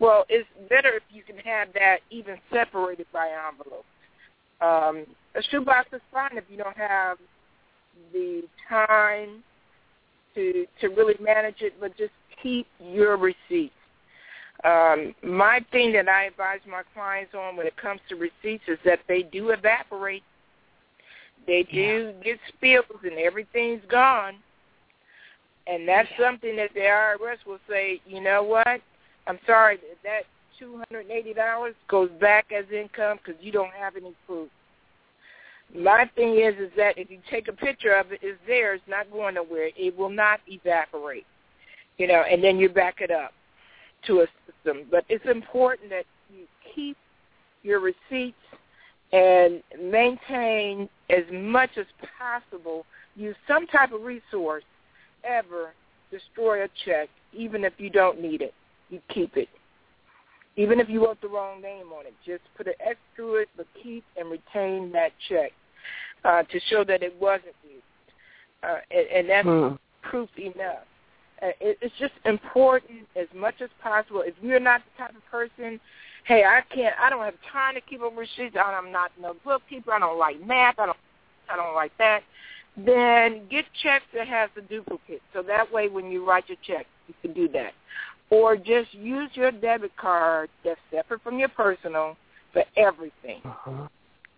Well, it's better if you can have that even separated by envelope. Um, a shoebox is fine if you don't have the time to to really manage it, but just keep your receipts. Um, my thing that I advise my clients on when it comes to receipts is that they do evaporate. They do yeah. get spills and everything's gone. And that's yeah. something that the IRS will say, you know what? I'm sorry, that $280 goes back as income because you don't have any proof. My thing is, is that if you take a picture of it, it's there. It's not going nowhere. It will not evaporate, you know. And then you back it up to a system. But it's important that you keep your receipts and maintain as much as possible. Use some type of resource ever destroy a check, even if you don't need it. You keep it. Even if you wrote the wrong name on it, just put an X through it, but keep and retain that check uh, to show that it wasn't used. Uh, and, and that's hmm. proof enough. Uh, it, it's just important as much as possible. If you're not the type of person, hey, I can't, I don't have time to keep up receipts. I'm not no bookkeeper. I don't like math. I don't, I don't like that. Then get checks that has the duplicate, so that way when you write your check, you can do that. Or just use your debit card that's separate from your personal for everything. Uh-huh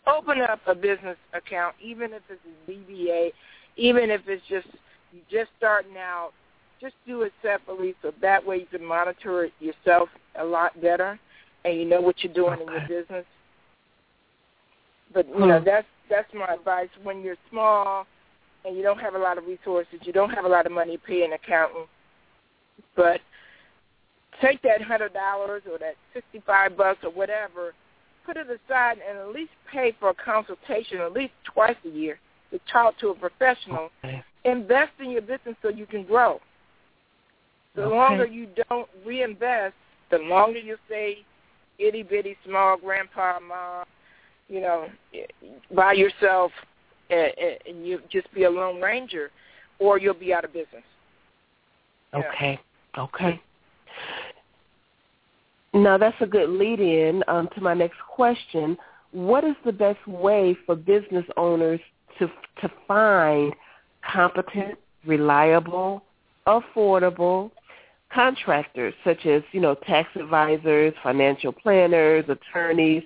open up a business account, even if it's a DBA, even if it's just you just starting out. Just do it separately, so that way you can monitor it yourself a lot better, and you know what you're doing okay. in your business. But you hmm. know that's that's my advice. When you're small and you don't have a lot of resources, you don't have a lot of money to pay an accountant, but take that hundred dollars or that sixty-five bucks or whatever put it aside and at least pay for a consultation at least twice a year to talk to a professional. Okay. Invest in your business so you can grow. The okay. longer you don't reinvest, the longer you stay itty bitty small grandpa, mom, you know, by yourself, and, and you just be a lone ranger, or you'll be out of business. Okay. Yeah. Okay. Now that's a good lead-in um, to my next question. What is the best way for business owners to to find competent, reliable, affordable contractors, such as you know tax advisors, financial planners, attorneys?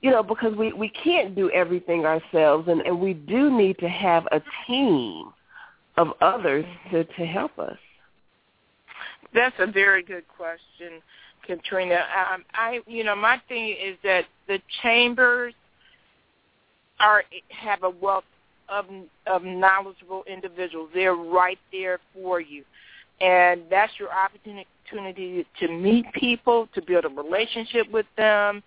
You know, because we we can't do everything ourselves, and, and we do need to have a team of others to to help us. That's a very good question. Katrina. Um, I, you know, my thing is that the chambers are have a wealth of of knowledgeable individuals. They're right there for you, and that's your opportunity to meet people, to build a relationship with them.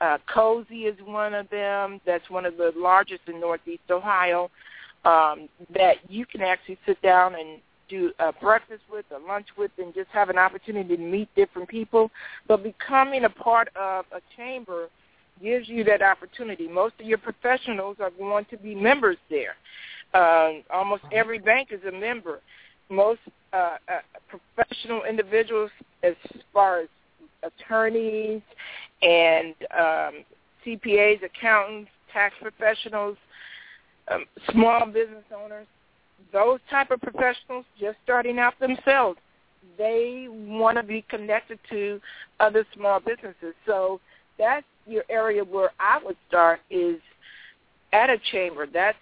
Uh, COSE is one of them. That's one of the largest in Northeast Ohio. Um, that you can actually sit down and do a breakfast with, a lunch with, and just have an opportunity to meet different people. But becoming a part of a chamber gives you that opportunity. Most of your professionals are going to be members there. Uh, almost every bank is a member. Most uh, uh, professional individuals, as far as attorneys and um, CPAs, accountants, tax professionals, um, small business owners, those type of professionals just starting out themselves, they want to be connected to other small businesses. So that's your area where I would start is at a chamber. That's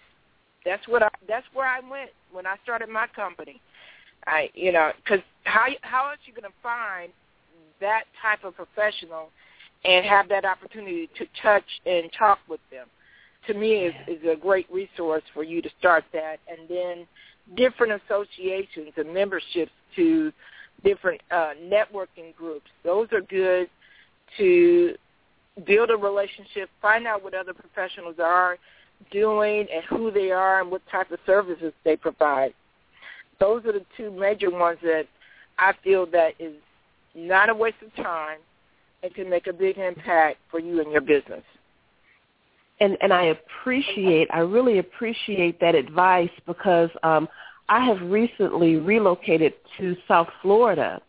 that's what I that's where I went when I started my company. I you know because how how else you going to find that type of professional and have that opportunity to touch and talk with them? To me, is is a great resource for you to start that, and then different associations and memberships to different uh, networking groups. Those are good to build a relationship, find out what other professionals are doing and who they are and what type of services they provide. Those are the two major ones that I feel that is not a waste of time and can make a big impact for you and your business. And and I appreciate, I really appreciate that advice because um, I have recently relocated to South Florida,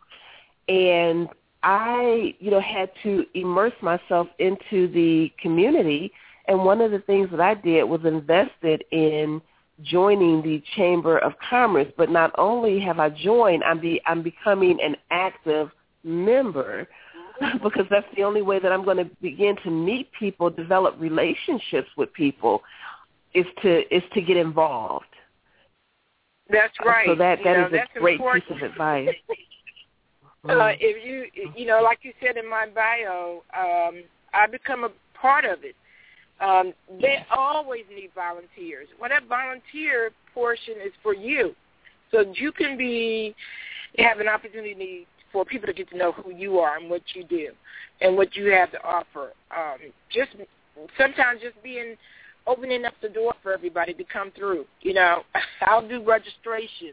and I, you know, had to immerse myself into the community. And one of the things that I did was invested in joining the Chamber of Commerce. But not only have I joined, I'm, be, I'm becoming an active member because that's the only way that I'm going to begin to meet people, develop relationships with people, is to is to get involved. That's right. So that that you know, is a great important. piece of advice. Uh, mm. if you, you know, like you said in my bio, um, I become a part of it. Um, they always need volunteers. Well, that volunteer portion is for you, so you can be have an opportunity for people to get to know who you are and what you do, and what you have to offer. Um, just sometimes just being opening up the door for everybody to come through. You know, I'll do registration.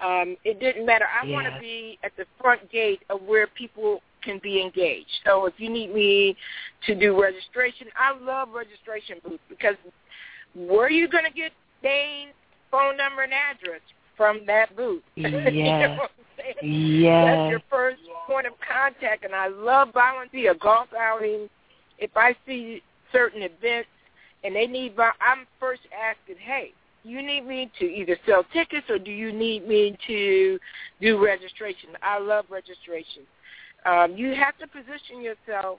Um, it didn't matter. I yeah. want to be at the front gate of where people can be engaged. So if you need me to do registration, I love registration booths because where are you going to get name, phone number, and address from that booth? Yes. you know yes. That's your first point of contact, and I love volunteer golf outing. If I see certain events and they need, I'm first asking, hey, you need me to either sell tickets or do you need me to do registration? I love registration. Um, you have to position yourself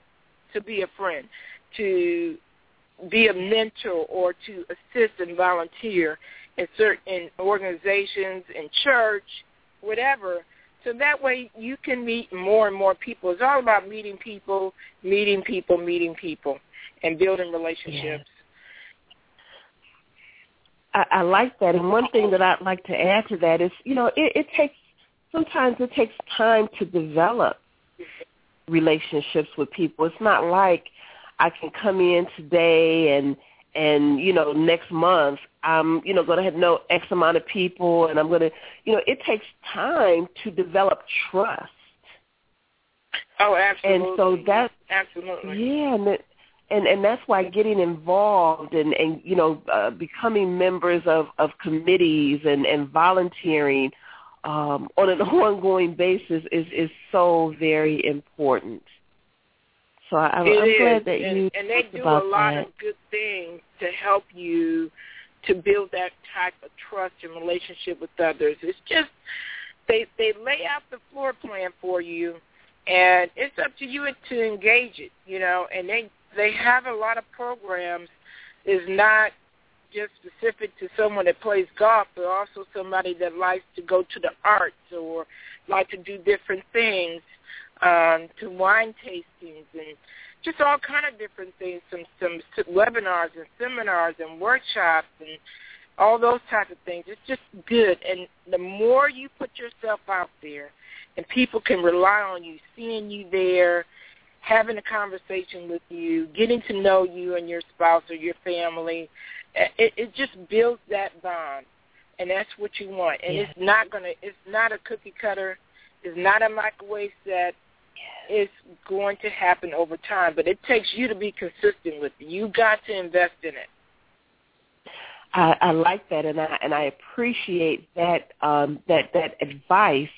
to be a friend, to be a mentor or to assist and volunteer in certain organizations, in church, whatever. So that way you can meet more and more people. It's all about meeting people, meeting people, meeting people, and building relationships. I, I like that. And one thing that I'd like to add to that is, you know, it, it takes sometimes it takes time to develop relationships with people. It's not like I can come in today and and you know next month I'm you know going to know X amount of people and I'm going to you know it takes time to develop trust. Oh, absolutely. And so that absolutely yeah, and it, and and that's why getting involved and and you know uh, becoming members of of committees and and volunteering um, on an ongoing basis is is so very important. So I, I'm, I'm glad that and, you and they do a lot that. of good things to help you to build that type of trust and relationship with others. It's just they they lay out the floor plan for you and it's up to you to engage it, you know, and they they have a lot of programs is not just specific to someone that plays golf, but also somebody that likes to go to the arts or like to do different things, um, to wine tastings and just all kind of different things, some some webinars and seminars and workshops and all those types of things. It's just good, and the more you put yourself out there, and people can rely on you, seeing you there, having a conversation with you, getting to know you and your spouse or your family, it, it just builds that bond. and that's what you want. And Yes. it's not gonna. It's not a cookie cutter. It's not a microwave set. It's going to happen over time, but it takes you to be consistent with it. You got to invest in it. I, I like that, and I and I appreciate that um, that that advice.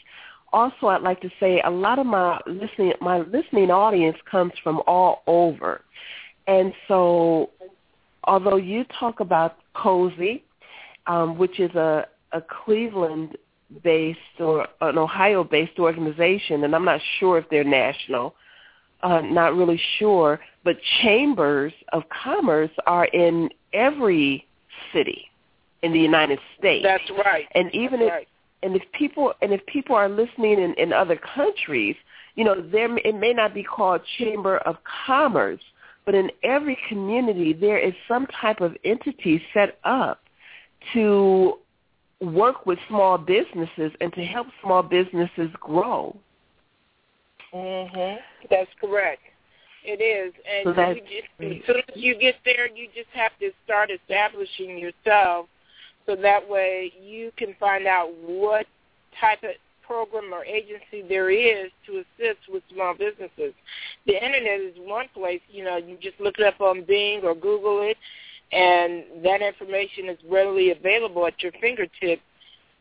Also, I'd like to say a lot of my listening my listening audience comes from all over, and so although you talk about COSE, um, which is a a Cleveland based or an Ohio based organization, and I'm not sure if they're national. Uh, not really sure, but chambers of commerce are in every city in the United States. That's right. and even That's if right. and if people and if people are listening in, in other countries, you know, there it may not be called chamber of commerce, but in every community there is some type of entity set up to work with small businesses and to help small businesses grow. Mhm. That's correct. It is, and So you just, as soon as you get there, you just have to start establishing yourself, so that way you can find out what type of program or agency there is to assist with small businesses. The internet is one place. You know, you just look it up on Bing or Google it, and that information is readily available at your fingertips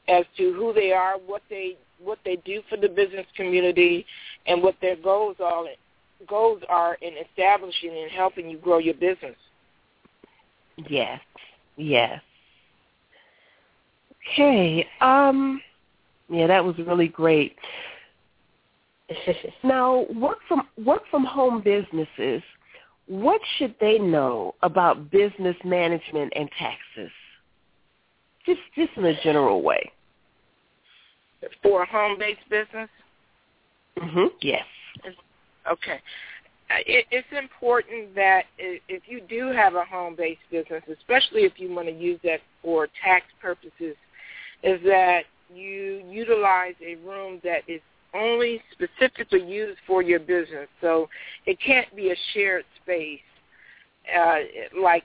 as to who they are, what they what they do for the business community, and what their goals are goals are in establishing and helping you grow your business. Yes. Yes. Okay. Um yeah, that was really great. Now, work from work from home businesses, what should they know about business management and taxes? Just just in a general way. For a home-based business, Mhm. Yes. okay. Uh, It, it's important that i- if you do have a home-based business, especially if you want to use that for tax purposes, is that you utilize a room that is only specifically used for your business. So it can't be a shared space, uh, like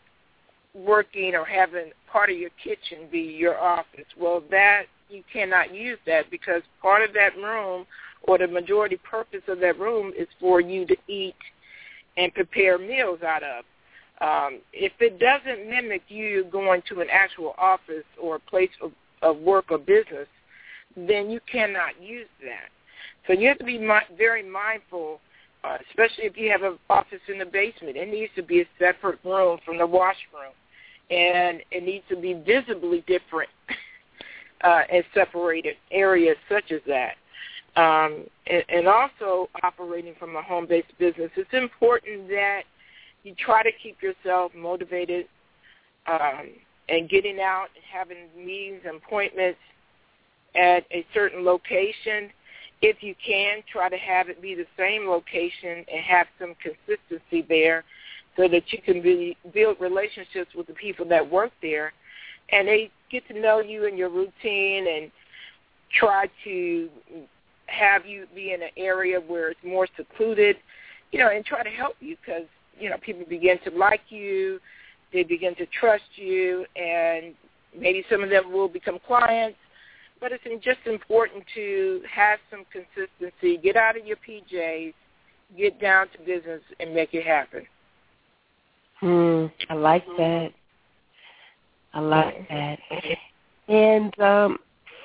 working or having part of your kitchen be your office. Well, that you cannot use that because part of that room or the majority purpose of that room is for you to eat and prepare meals out of. Um, if it doesn't mimic you going to an actual office or a place of, of work or business, then you cannot use that. So you have to be mi- very mindful, uh, especially if you have an office in the basement. It needs to be a separate room from the washroom, and it needs to be visibly different uh, and separated areas such as that. Um, and, and also operating from a home-based business, it's important that you try to keep yourself motivated um, and getting out and having meetings and appointments at a certain location. If you can, try to have it be the same location and have some consistency there so that you can be, build relationships with the people that work there and they get to know you and your routine and try to have you be in an area where it's more secluded, you know, and try to help you because, you know, people begin to like you, they begin to trust you, and maybe some of them will become clients. But it's just important to have some consistency, get out of your PJs, get down to business, and make it happen. Hmm, I like that. I like that. And um,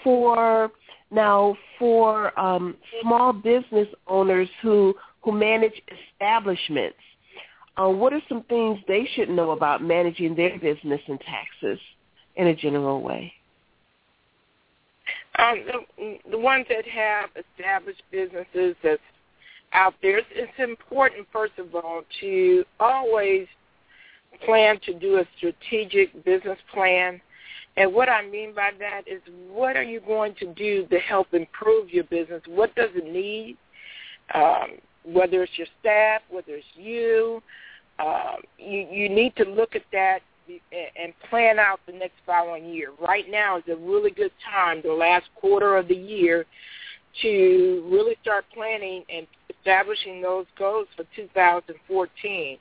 for now, for um, small business owners who who manage establishments, uh, what are some things they should know about managing their business and taxes in a general way? Um, the, the ones that have established businesses that's out there, it's, it's important, first of all, to always plan to do a strategic business plan. And what I mean by that is what are you going to do to help improve your business? What does it need? Um, whether it's your staff, whether it's you, um, you, you need to look at that and plan out the next following year. Right now is a really good time, the last quarter of the year, to really start planning and establishing those goals for 2014.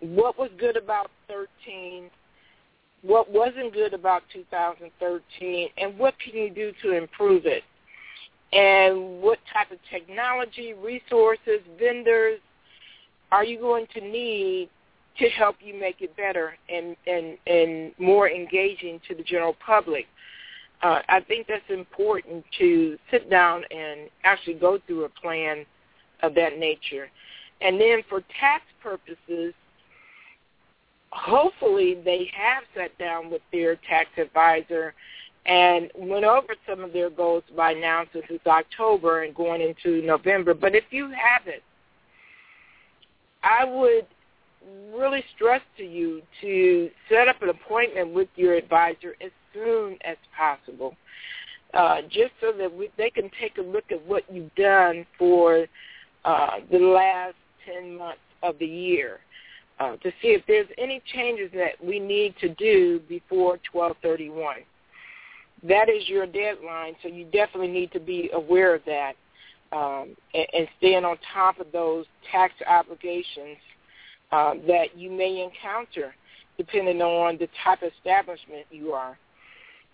What was good about 13 what wasn't good about 2013, and what can you do to improve it? And what type of technology, resources, vendors are you going to need to help you make it better and, and, and more engaging to the general public? Uh, I think that's important to sit down and actually go through a plan of that nature. And then for tax purposes, hopefully they have sat down with their tax advisor and went over some of their goals by now since it's October and going into November. But if you haven't, I would really stress to you to set up an appointment with your advisor as soon as possible, uh, just so that we, they can take a look at what you've done for uh, the last 10 months of the year uh, to see if there's any changes that we need to do before 1231. That is your deadline, so you definitely need to be aware of that um, and, and staying on top of those tax obligations uh, that you may encounter depending on the type of establishment you are.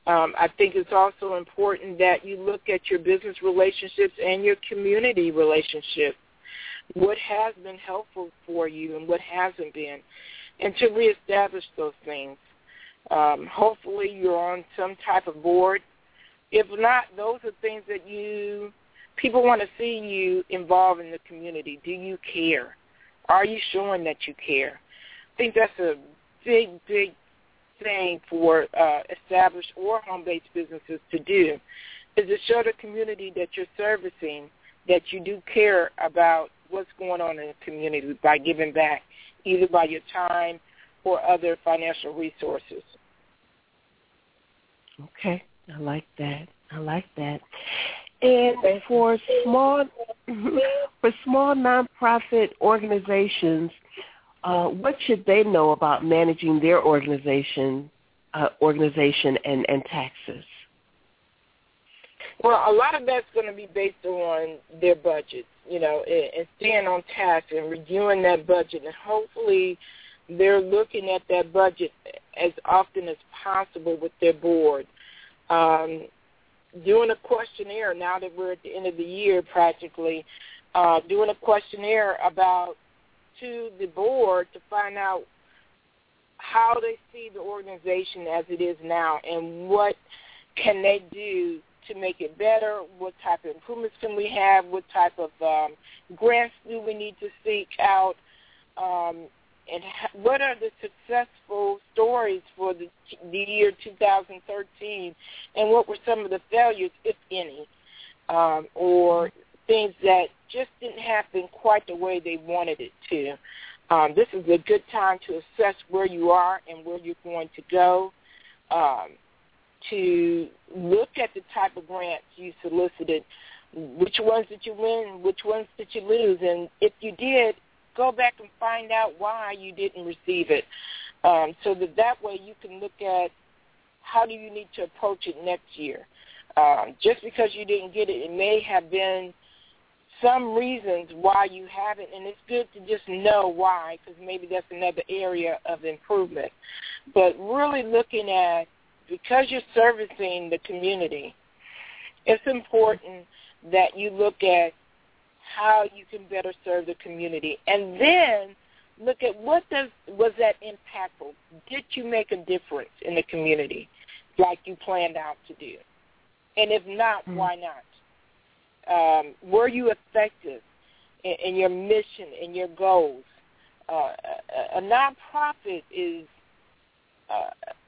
Um, I think it's also important that you look at your business relationships and your community relationships what has been helpful for you and what hasn't been, and to reestablish those things. Um, hopefully you're on some type of board. If not, those are things that you people want to see you involved in the community. Do you care? Are you showing that you care? I think that's a big, big thing for uh, established or home-based businesses to do is to show the community that you're servicing that you do care about what's going on in the community by giving back, either by your time or other financial resources. Okay, I like that. I like that. And for small for small nonprofit organizations, uh, what should they know about managing their organization uh, organization and, and taxes? Well, a lot of that's going to be based on their budget, you know, and, and staying on task and reviewing that budget, and hopefully they're looking at that budget as often as possible with their board. Um, doing a questionnaire now that we're at the end of the year practically, uh, doing a questionnaire about to the board to find out how they see the organization as it is now and what can they do to make it better? What type of improvements can we have? What type of um, grants do we need to seek out? Um, and what are the successful stories for the, the year 2013? And what were some of the failures, if any, um, or things that just didn't happen quite the way they wanted it to? Um, this is a good time to assess where you are and where you're going to go. Um, to look at the type of grants you solicited, which ones did you win, which ones did you lose, and if you did, go back and find out why you didn't receive it, um, so that that way you can look at how do you need to approach it next year. Um, just because you didn't get it, it may have been some reasons why you haven't, and it's good to just know why, because maybe that's another area of improvement. But really looking at because you're servicing the community, it's important that you look at how you can better serve the community, and then look at what does was that impactful? Did you make a difference in the community, like you planned out to do? And if not, mm-hmm. why not? Um, were you effective in, in your mission and your goals? Uh, a, a nonprofit is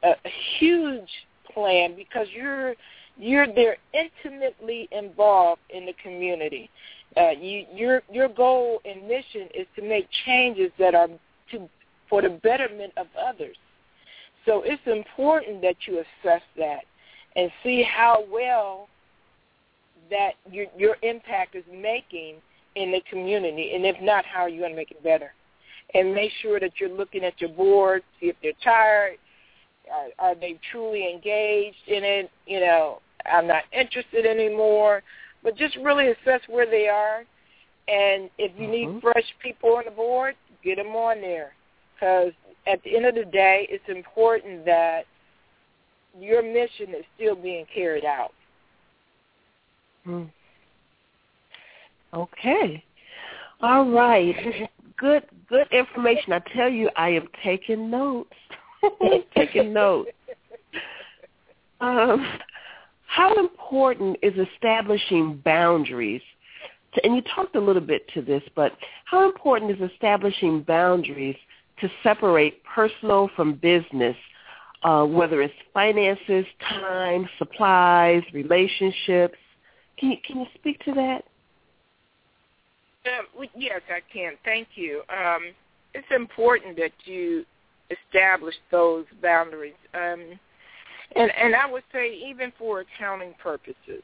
a, a huge plan because you're you're there intimately involved in the community. Uh, you, your your goal and mission is to make changes that are to for the betterment of others. So it's important that you assess that and see how well that your your impact is making in the community, and if not, how are you going to make it better? And make sure that you're looking at your board, see if they're tired, are, are they truly engaged in it? You know, I'm not interested anymore. But just really assess where they are. And if you mm-hmm. need fresh people on the board, get them on there. because at the end of the day, it's important that your mission is still being carried out. Hmm. Okay. All right. Good good information. I tell you, I am taking notes. taking notes. Um, how important is establishing boundaries? To, and you talked a little bit to this, but how important is establishing boundaries to separate personal from business, uh, whether it's finances, time, supplies, relationships? Can you, can you speak to that? Um, yes, I can. Thank you. Um, it's important that you establish those boundaries. Um, and, and I would say even for accounting purposes,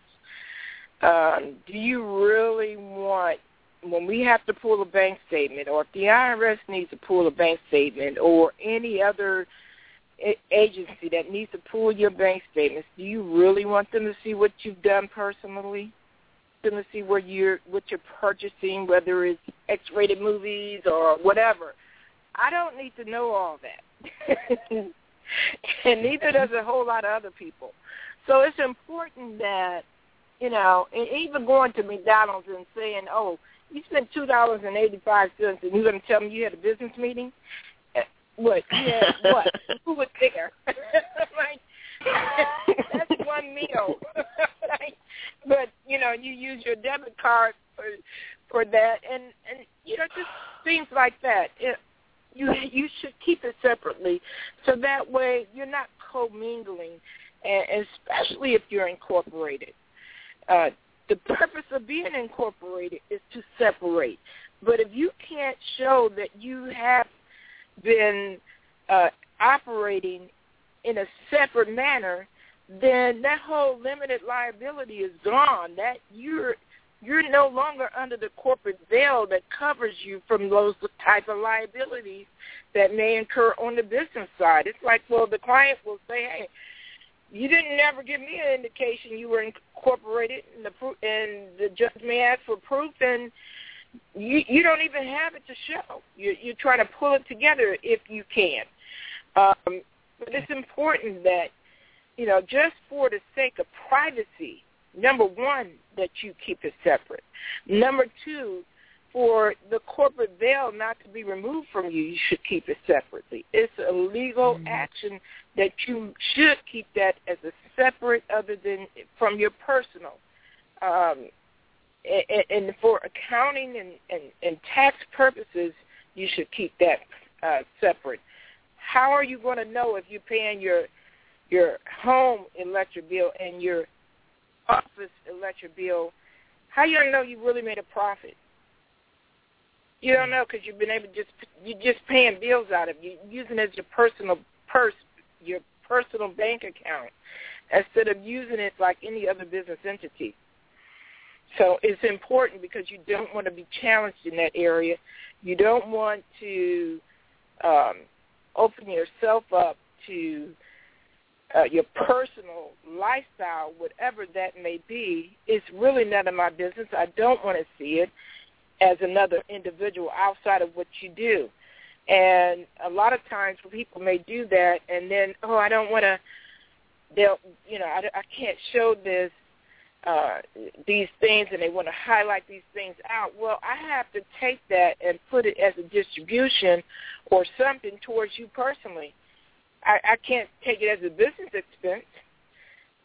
um, do you really want when we have to pull a bank statement, or if the IRS needs to pull a bank statement, or any other agency that needs to pull your bank statements, do you really want them to see what you've done personally? Them to see where you're what you're purchasing, whether it's X-rated movies or whatever. I don't need to know all that, and neither does a whole lot of other people. So it's important that you know, and even going to McDonald's and saying, "Oh, you spent two dollars and eighty five cents, and you're going to tell me you had a business meeting? Eh, what? Yeah, what? Who was there? like, that's one meal. like, but you know, you use your debit card for for that, and and you know, just things like that. It, you you should keep it separately, so that way you're not commingling, and especially if you're incorporated. Uh, the purpose of being incorporated is to separate. But if you can't show that you have been uh, operating in a separate manner, then that whole limited liability is gone. That you're you're no longer under the corporate veil that covers you from those type of liabilities that may incur on the business side. It's like, well, the client will say, hey, you didn't ever give me an indication you were incorporated, and the and the judge may ask for proof, and you you don't even have it to show. You you're trying to pull it together if you can. Um, but it's important that you know just for the sake of privacy. Number one, that you keep it separate. Number two, for the corporate veil not to be removed from you, you should keep it separately. It's a legal mm-hmm. action that you should keep that as a separate other than from your personal. Um, and, and for accounting and, and, and tax purposes, you should keep that uh, separate. How are you going to know if you're paying your your home electric bill and your office electric bill? How you to know you really made a profit? You don't know because you've been able to just you're just paying bills out of you using it as your personal purse, your personal bank account, instead of using it like any other business entity. So it's important because you don't want to be challenged in that area. You don't want to um, open yourself up to uh, your personal lifestyle, whatever that may be. is really none of my business. I don't want to see it as another individual outside of what you do. And a lot of times people may do that and then, oh, I don't want to, they'll, you know, I, I can't show this, uh, these things and they want to highlight these things out. Well, I have to take that and put it as a distribution or something towards you personally. I, I can't take it as a business expense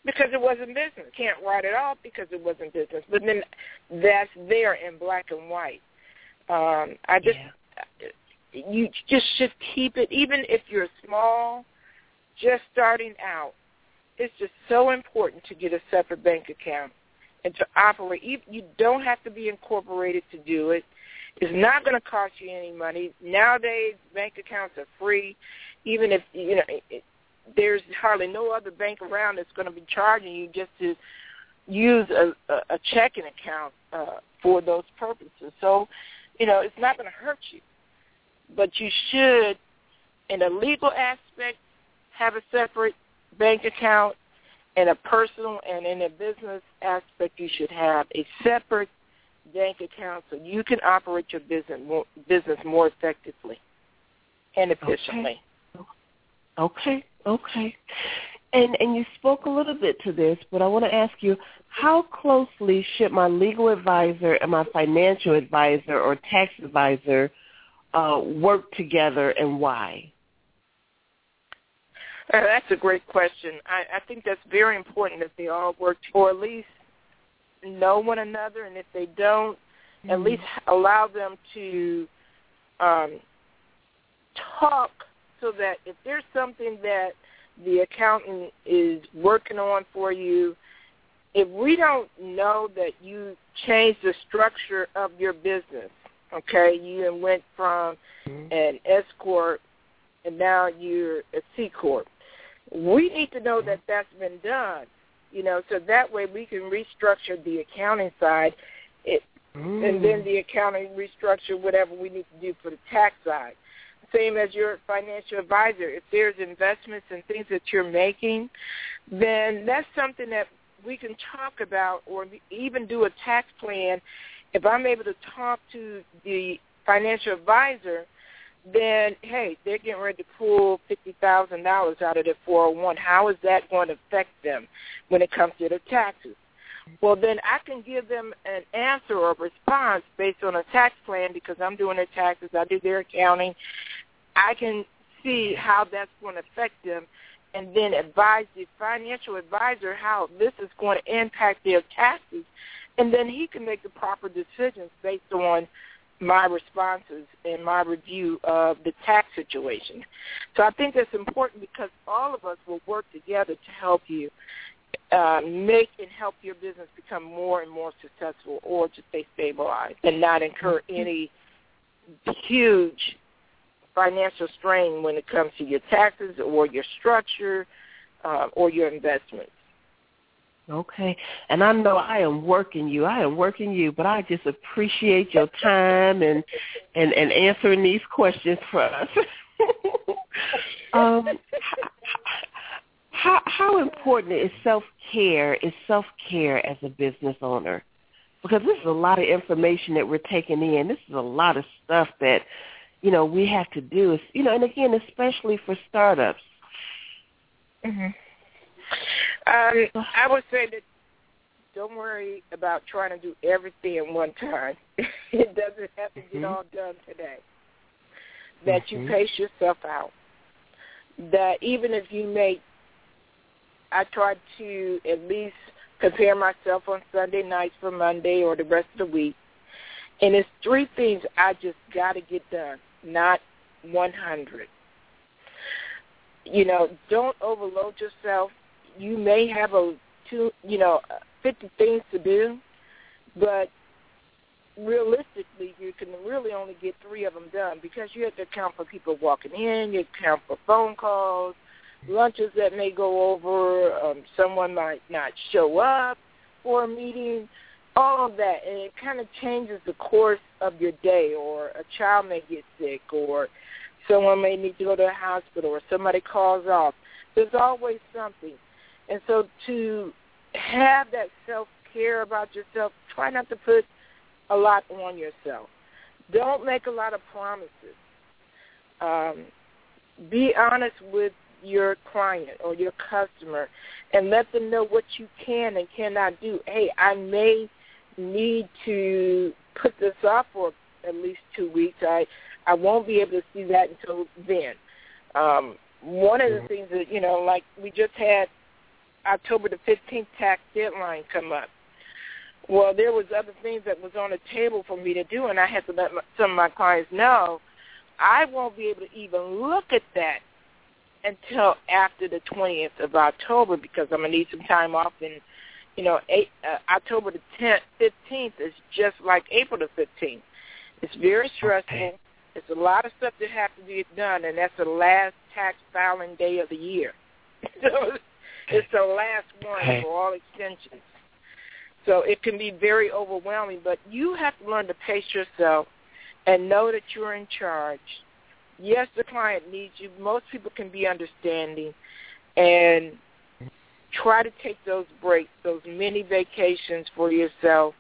because it wasn't business. Can't write it off because it wasn't business. But then that's there in black and white. Um, I just yeah. you just should keep it, even if you're small, just starting out. It's just so important to get a separate bank account and to operate. You don't have to be incorporated to do it. It's not going to cost you any money. Nowadays, bank accounts are free, even if you know there's hardly no other bank around that's going to be charging you just to use a, a, a checking account uh, for those purposes. So, you know, it's not going to hurt you, but you should, in a legal aspect, have a separate bank account. In a personal and in a business aspect, you should have a separate bank account so you can operate your business more, business more effectively. and efficiently. Okay. Okay. Okay. And and you spoke a little bit to this, but I want to ask you, how closely should my legal advisor and my financial advisor or tax advisor uh, work together, and why? Uh, that's a great question. I, I think that's very important that they all work, or at least know one another, and if they don't, mm-hmm. at least allow them to um, talk so that if there's something that the accountant is working on for you, if we don't know that you changed the structure of your business, okay, you went from mm-hmm. an S corp and now you're a C corp. We need to know that that's been done, you know, so that way we can restructure the accounting side, it, mm. and then the accounting restructure whatever we need to do for the tax side. Same as your financial advisor. If there's investments and things that you're making, then that's something that we can talk about or even do a tax plan. If I'm able to talk to the financial advisor – then hey, they're getting ready to pull fifty thousand dollars out of their four hundred one. How is that going to affect them when it comes to their taxes? Well, then I can give them an answer or response based on a tax plan because I'm doing their taxes, I do their accounting. I can see how that's going to affect them and then advise the financial advisor how this is going to impact their taxes. And then he can make the proper decisions based on my responses and my review of the tax situation. So I think that's important because all of us will work together to help you uh, make and help your business become more and more successful or to stay stabilized and not incur any huge financial strain when it comes to your taxes or your structure uh, or your investments. Okay. And I know I am working you. I am working you, but I just appreciate your time and and and answering these questions for us. um how how important is self-care is self-care as a business owner? Because this is a lot of information that we're taking in. This is a lot of stuff that you know we have to do. You know, and again, especially for startups. Mhm. Um, I would say that don't worry about trying to do everything at one time. it doesn't have to get mm-hmm. all done today. That mm-hmm. you pace yourself out. That even if you make, I try to at least prepare myself on Sunday nights for Monday or the rest of the week. And it's three things I just got to get done, not 100. You know, don't overload yourself you may have a two, you know, fifty things to do, but realistically, you can really only get three of them done because you have to account for people walking in, you account for phone calls, lunches that may go over, um, someone might not show up for a meeting, all of that, and it kind of changes the course of your day. Or a child may get sick, or someone may need to go to the hospital, or somebody calls off. There's always something. And so to have that self-care about yourself, try not to put a lot on yourself. Don't make a lot of promises. Um, be honest with your client or your customer and let them know what you can and cannot do. Hey, I may need to put this off for at least two weeks. I I won't be able to see that until then. Um, one of the mm-hmm. things that you know, like we just had October the 15th tax deadline come up. Well, there was other things that was on the table for me to do, and I had to let my, some of my clients know I won't be able to even look at that until after the 20th of October because I'm gonna need some time off. And you know, eight, uh, October the 10th, 15th is just like April the 15th. It's very stressful. Okay. It's a lot of stuff that has to be done, and that's the last tax filing day of the year. so it's the last one okay. for all extensions. So it can be very overwhelming, but you have to learn to pace yourself and know that you're in charge. Yes, the client needs you. Most people can be understanding and try to take those breaks, those mini vacations for yourself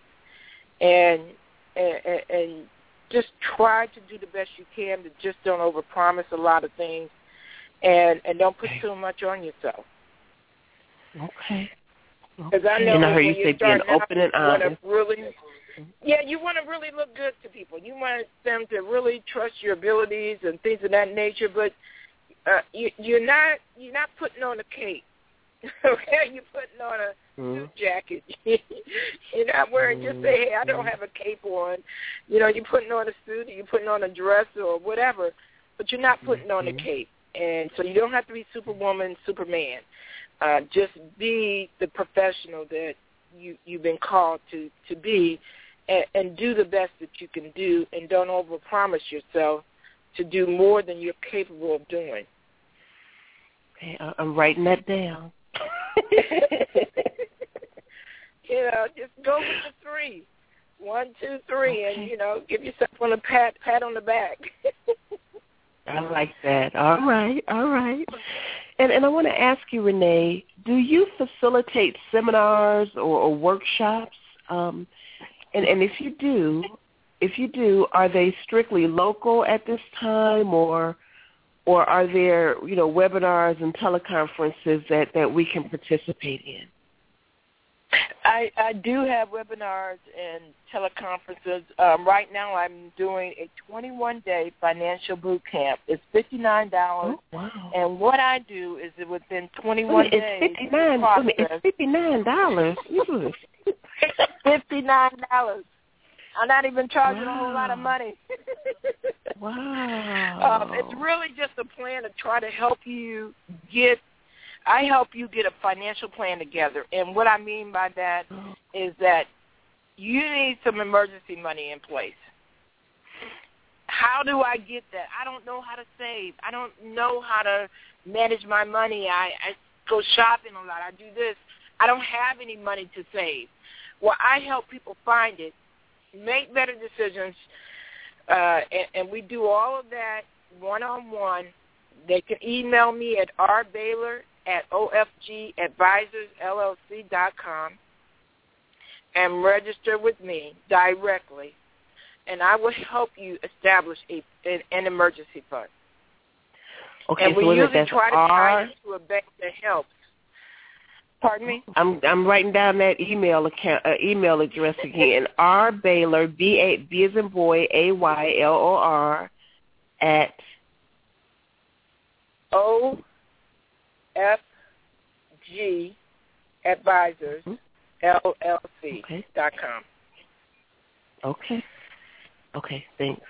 and and, and just try to do the best you can. To just don't overpromise a lot of things, and and don't put Okay. too much on yourself. Okay. Because I know I heard when you you're being starting out, open and you honest. Really, yeah, you want to really look good to people. You want them to really trust your abilities and things of that nature. But uh, you, you're not you're not putting on a cape. okay, you're putting on a Mhm. suit jacket. you're not wearing just say, hey, I don't have a cape on. You know, you're putting on a suit, or you're putting on a dress or whatever, but you're not putting on a Mhm. cape. And so you don't have to be Superwoman, Superman. Uh, just be the professional that you you've been called to to be, and, and do the best that you can do, and don't overpromise yourself to do more than you're capable of doing. Okay, I'm writing that down. you know, just go with the three. One, two, three, Okay. and you know, give yourself on a pat pat on the back. I like that. All right, all right. And and I want to ask you, Renea, do you facilitate seminars or, or workshops? Um, and and if you do, if you do, are they strictly local at this time, or or are there, you know, webinars and teleconferences that, that we can participate in? I, I do have webinars and teleconferences. Um, right now, I'm doing a 21-day financial boot camp. It's $59, oh, wow. and what I do is within 21 Wait, it's days. 59, process, Wait, it's $59. $59. I'm not even charging a whole lot of money. Wow. um, it's really just a plan to try to help you get. I help you get a financial plan together, and what I mean by that is that you need some emergency money in place. How do I get that? I don't know how to save. I don't know how to manage my money. I, I go shopping a lot. I do this. I don't have any money to save. Well, I help people find it, make better decisions, uh, and, and we do all of that one-on-one. They can email me at rbaylor at ofgadvisorsllc.com and register with me directly, and I will help you establish a, an, an emergency fund. Okay, and we so usually try to R? tie it to a bank that helps. Pardon me? I'm I'm writing down that email account uh, email address again. R Baylor B A B as in boy A Y L O R at O F G Advisors LLC Okay. dot com. okay. Okay, thanks.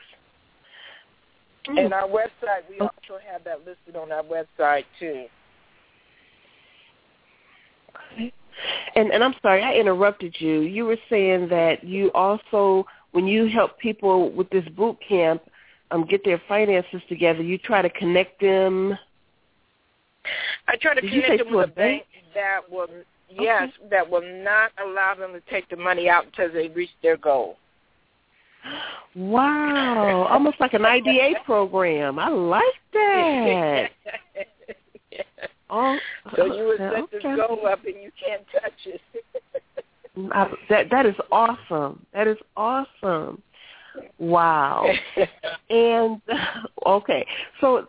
And our website, we also have that listed on our website too. Okay. And and I'm sorry, I interrupted you. You were saying that you also when you help people with this boot camp um get their finances together, you try to connect them I try to Did connect them with a a bank that will yes, that will not allow them to take the money out until they reach their goal. Wow, almost like an IDA program. I like that. Oh, so you would okay. set this goal up and you can't touch it. I, that that is awesome. That is awesome. Wow. and okay, so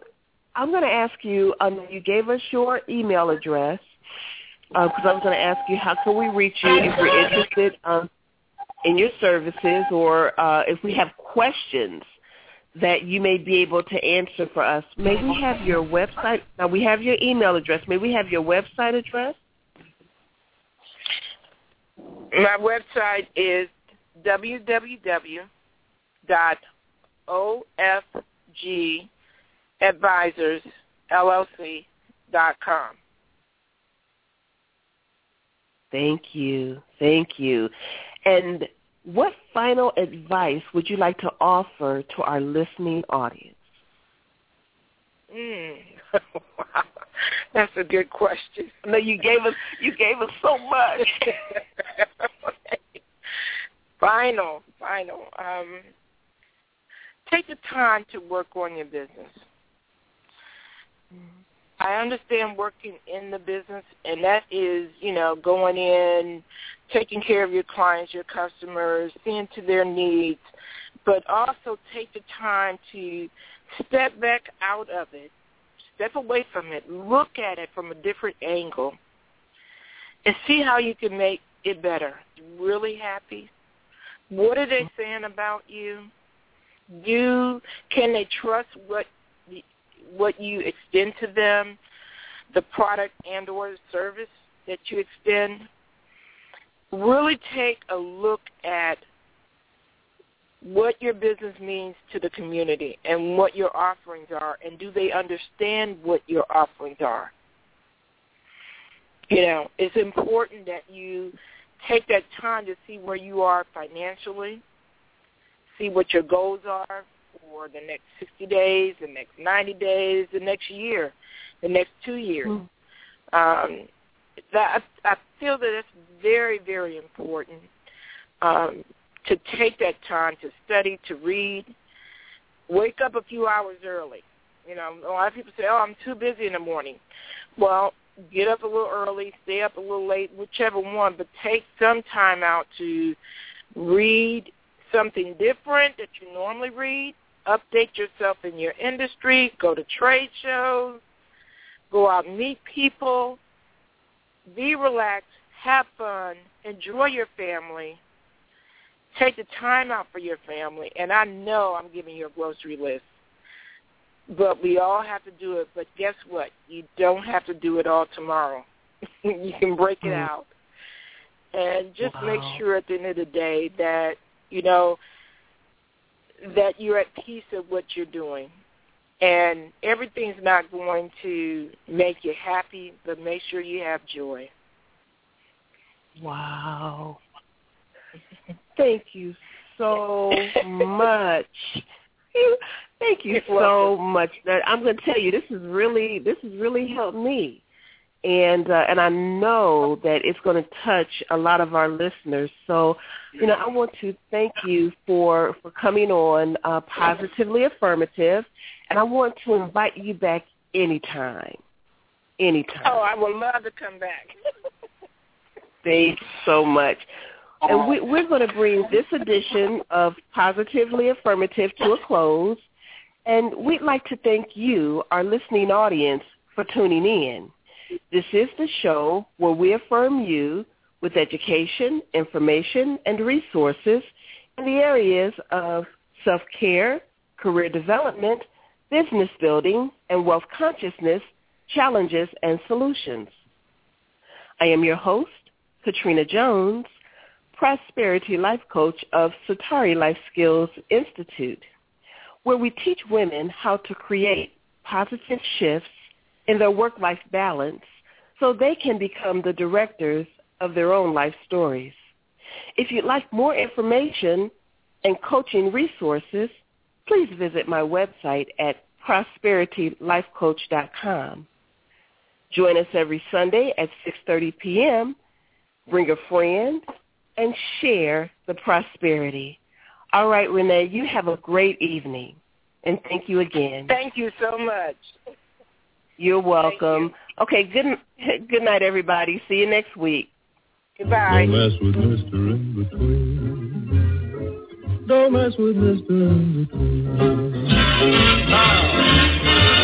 I'm going to ask you. Um, you gave us your email address because I was going to ask you how can we reach you if we're interested um, in your services or uh, if we have questions that you may be able to answer for us. May we have your website? Now we have your email address. May we have your website address? My website is www.ofgadvisorsllc.com. Thank you. Thank you. And what final advice would you like to offer to our listening audience? Mm. wow. That's a good question. No, you gave us you gave us so much. final, final. Um, take the time to work on your business. I understand working in the business, and that is, you know, going in, taking care of your clients, your customers, seeing to their needs. but also take the time to step back out of it, step away from it, look at it from a different angle, and see how you can make it better. Really happy? What are they saying about you? You can they trust what what you extend to them, the product and or service that you extend? Really take a look at what your business means to the community and what your offerings are and do they understand what your offerings are you know it's important that you take that time to see where you are financially see what your goals are for the next 60 days the next 90 days the next year the next two years mm-hmm. um, that I, feel that it's very very important um, to take that time to study, to read, wake up a few hours early. You know, a lot of people say, "Oh, I'm too busy in the morning." Well, get up a little early, stay up a little late, whichever one, but take some time out to read something different that you normally read, update yourself in your industry, go to trade shows, go out and meet people, be relaxed, have fun, enjoy your family, Take the time out for your family. And I know I'm giving you a grocery list. But we all have to do it. But guess what? You don't have to do it all tomorrow. you can break it mm-hmm. out. And just wow. make sure at the end of the day that, you know, that you're at peace of what you're doing. And everything's not going to make you happy, but make sure you have joy. Wow. Thank you so much. Thank you so much. I'm going to tell you, this is really this has really helped me, and uh, and I know that it's going to touch a lot of our listeners. So, you know, I want to thank you for for coming on uh, positively affirmative, and I want to invite you back anytime, anytime. Oh, I would love to come back. Thanks so much. And we, we're going to bring this edition of Positively Affirmative to a close. And we'd like to thank you, our listening audience, for tuning in. This is the show where we affirm you with education, information, and resources in the areas of self-care, career development, business building, and wealth consciousness, challenges, and solutions. I am your host, Katrina Jones, Prosperity Life Coach of Satari Life Skills Institute, where we teach women how to create positive shifts in their work-life balance so they can become the directors of their own life stories. If you'd like more information and coaching resources, please visit my website at prosperitylifecoach.com. Join us every Sunday at 6.30 p.m. Bring a friend and share the prosperity. All right, Renea, you have a great evening. And thank you again. Thank you so much. You're welcome. You. Okay, good good night, everybody. See you next week. Goodbye. Don't mess with Mr. In Between. Don't mess with Mr. In Between. Oh.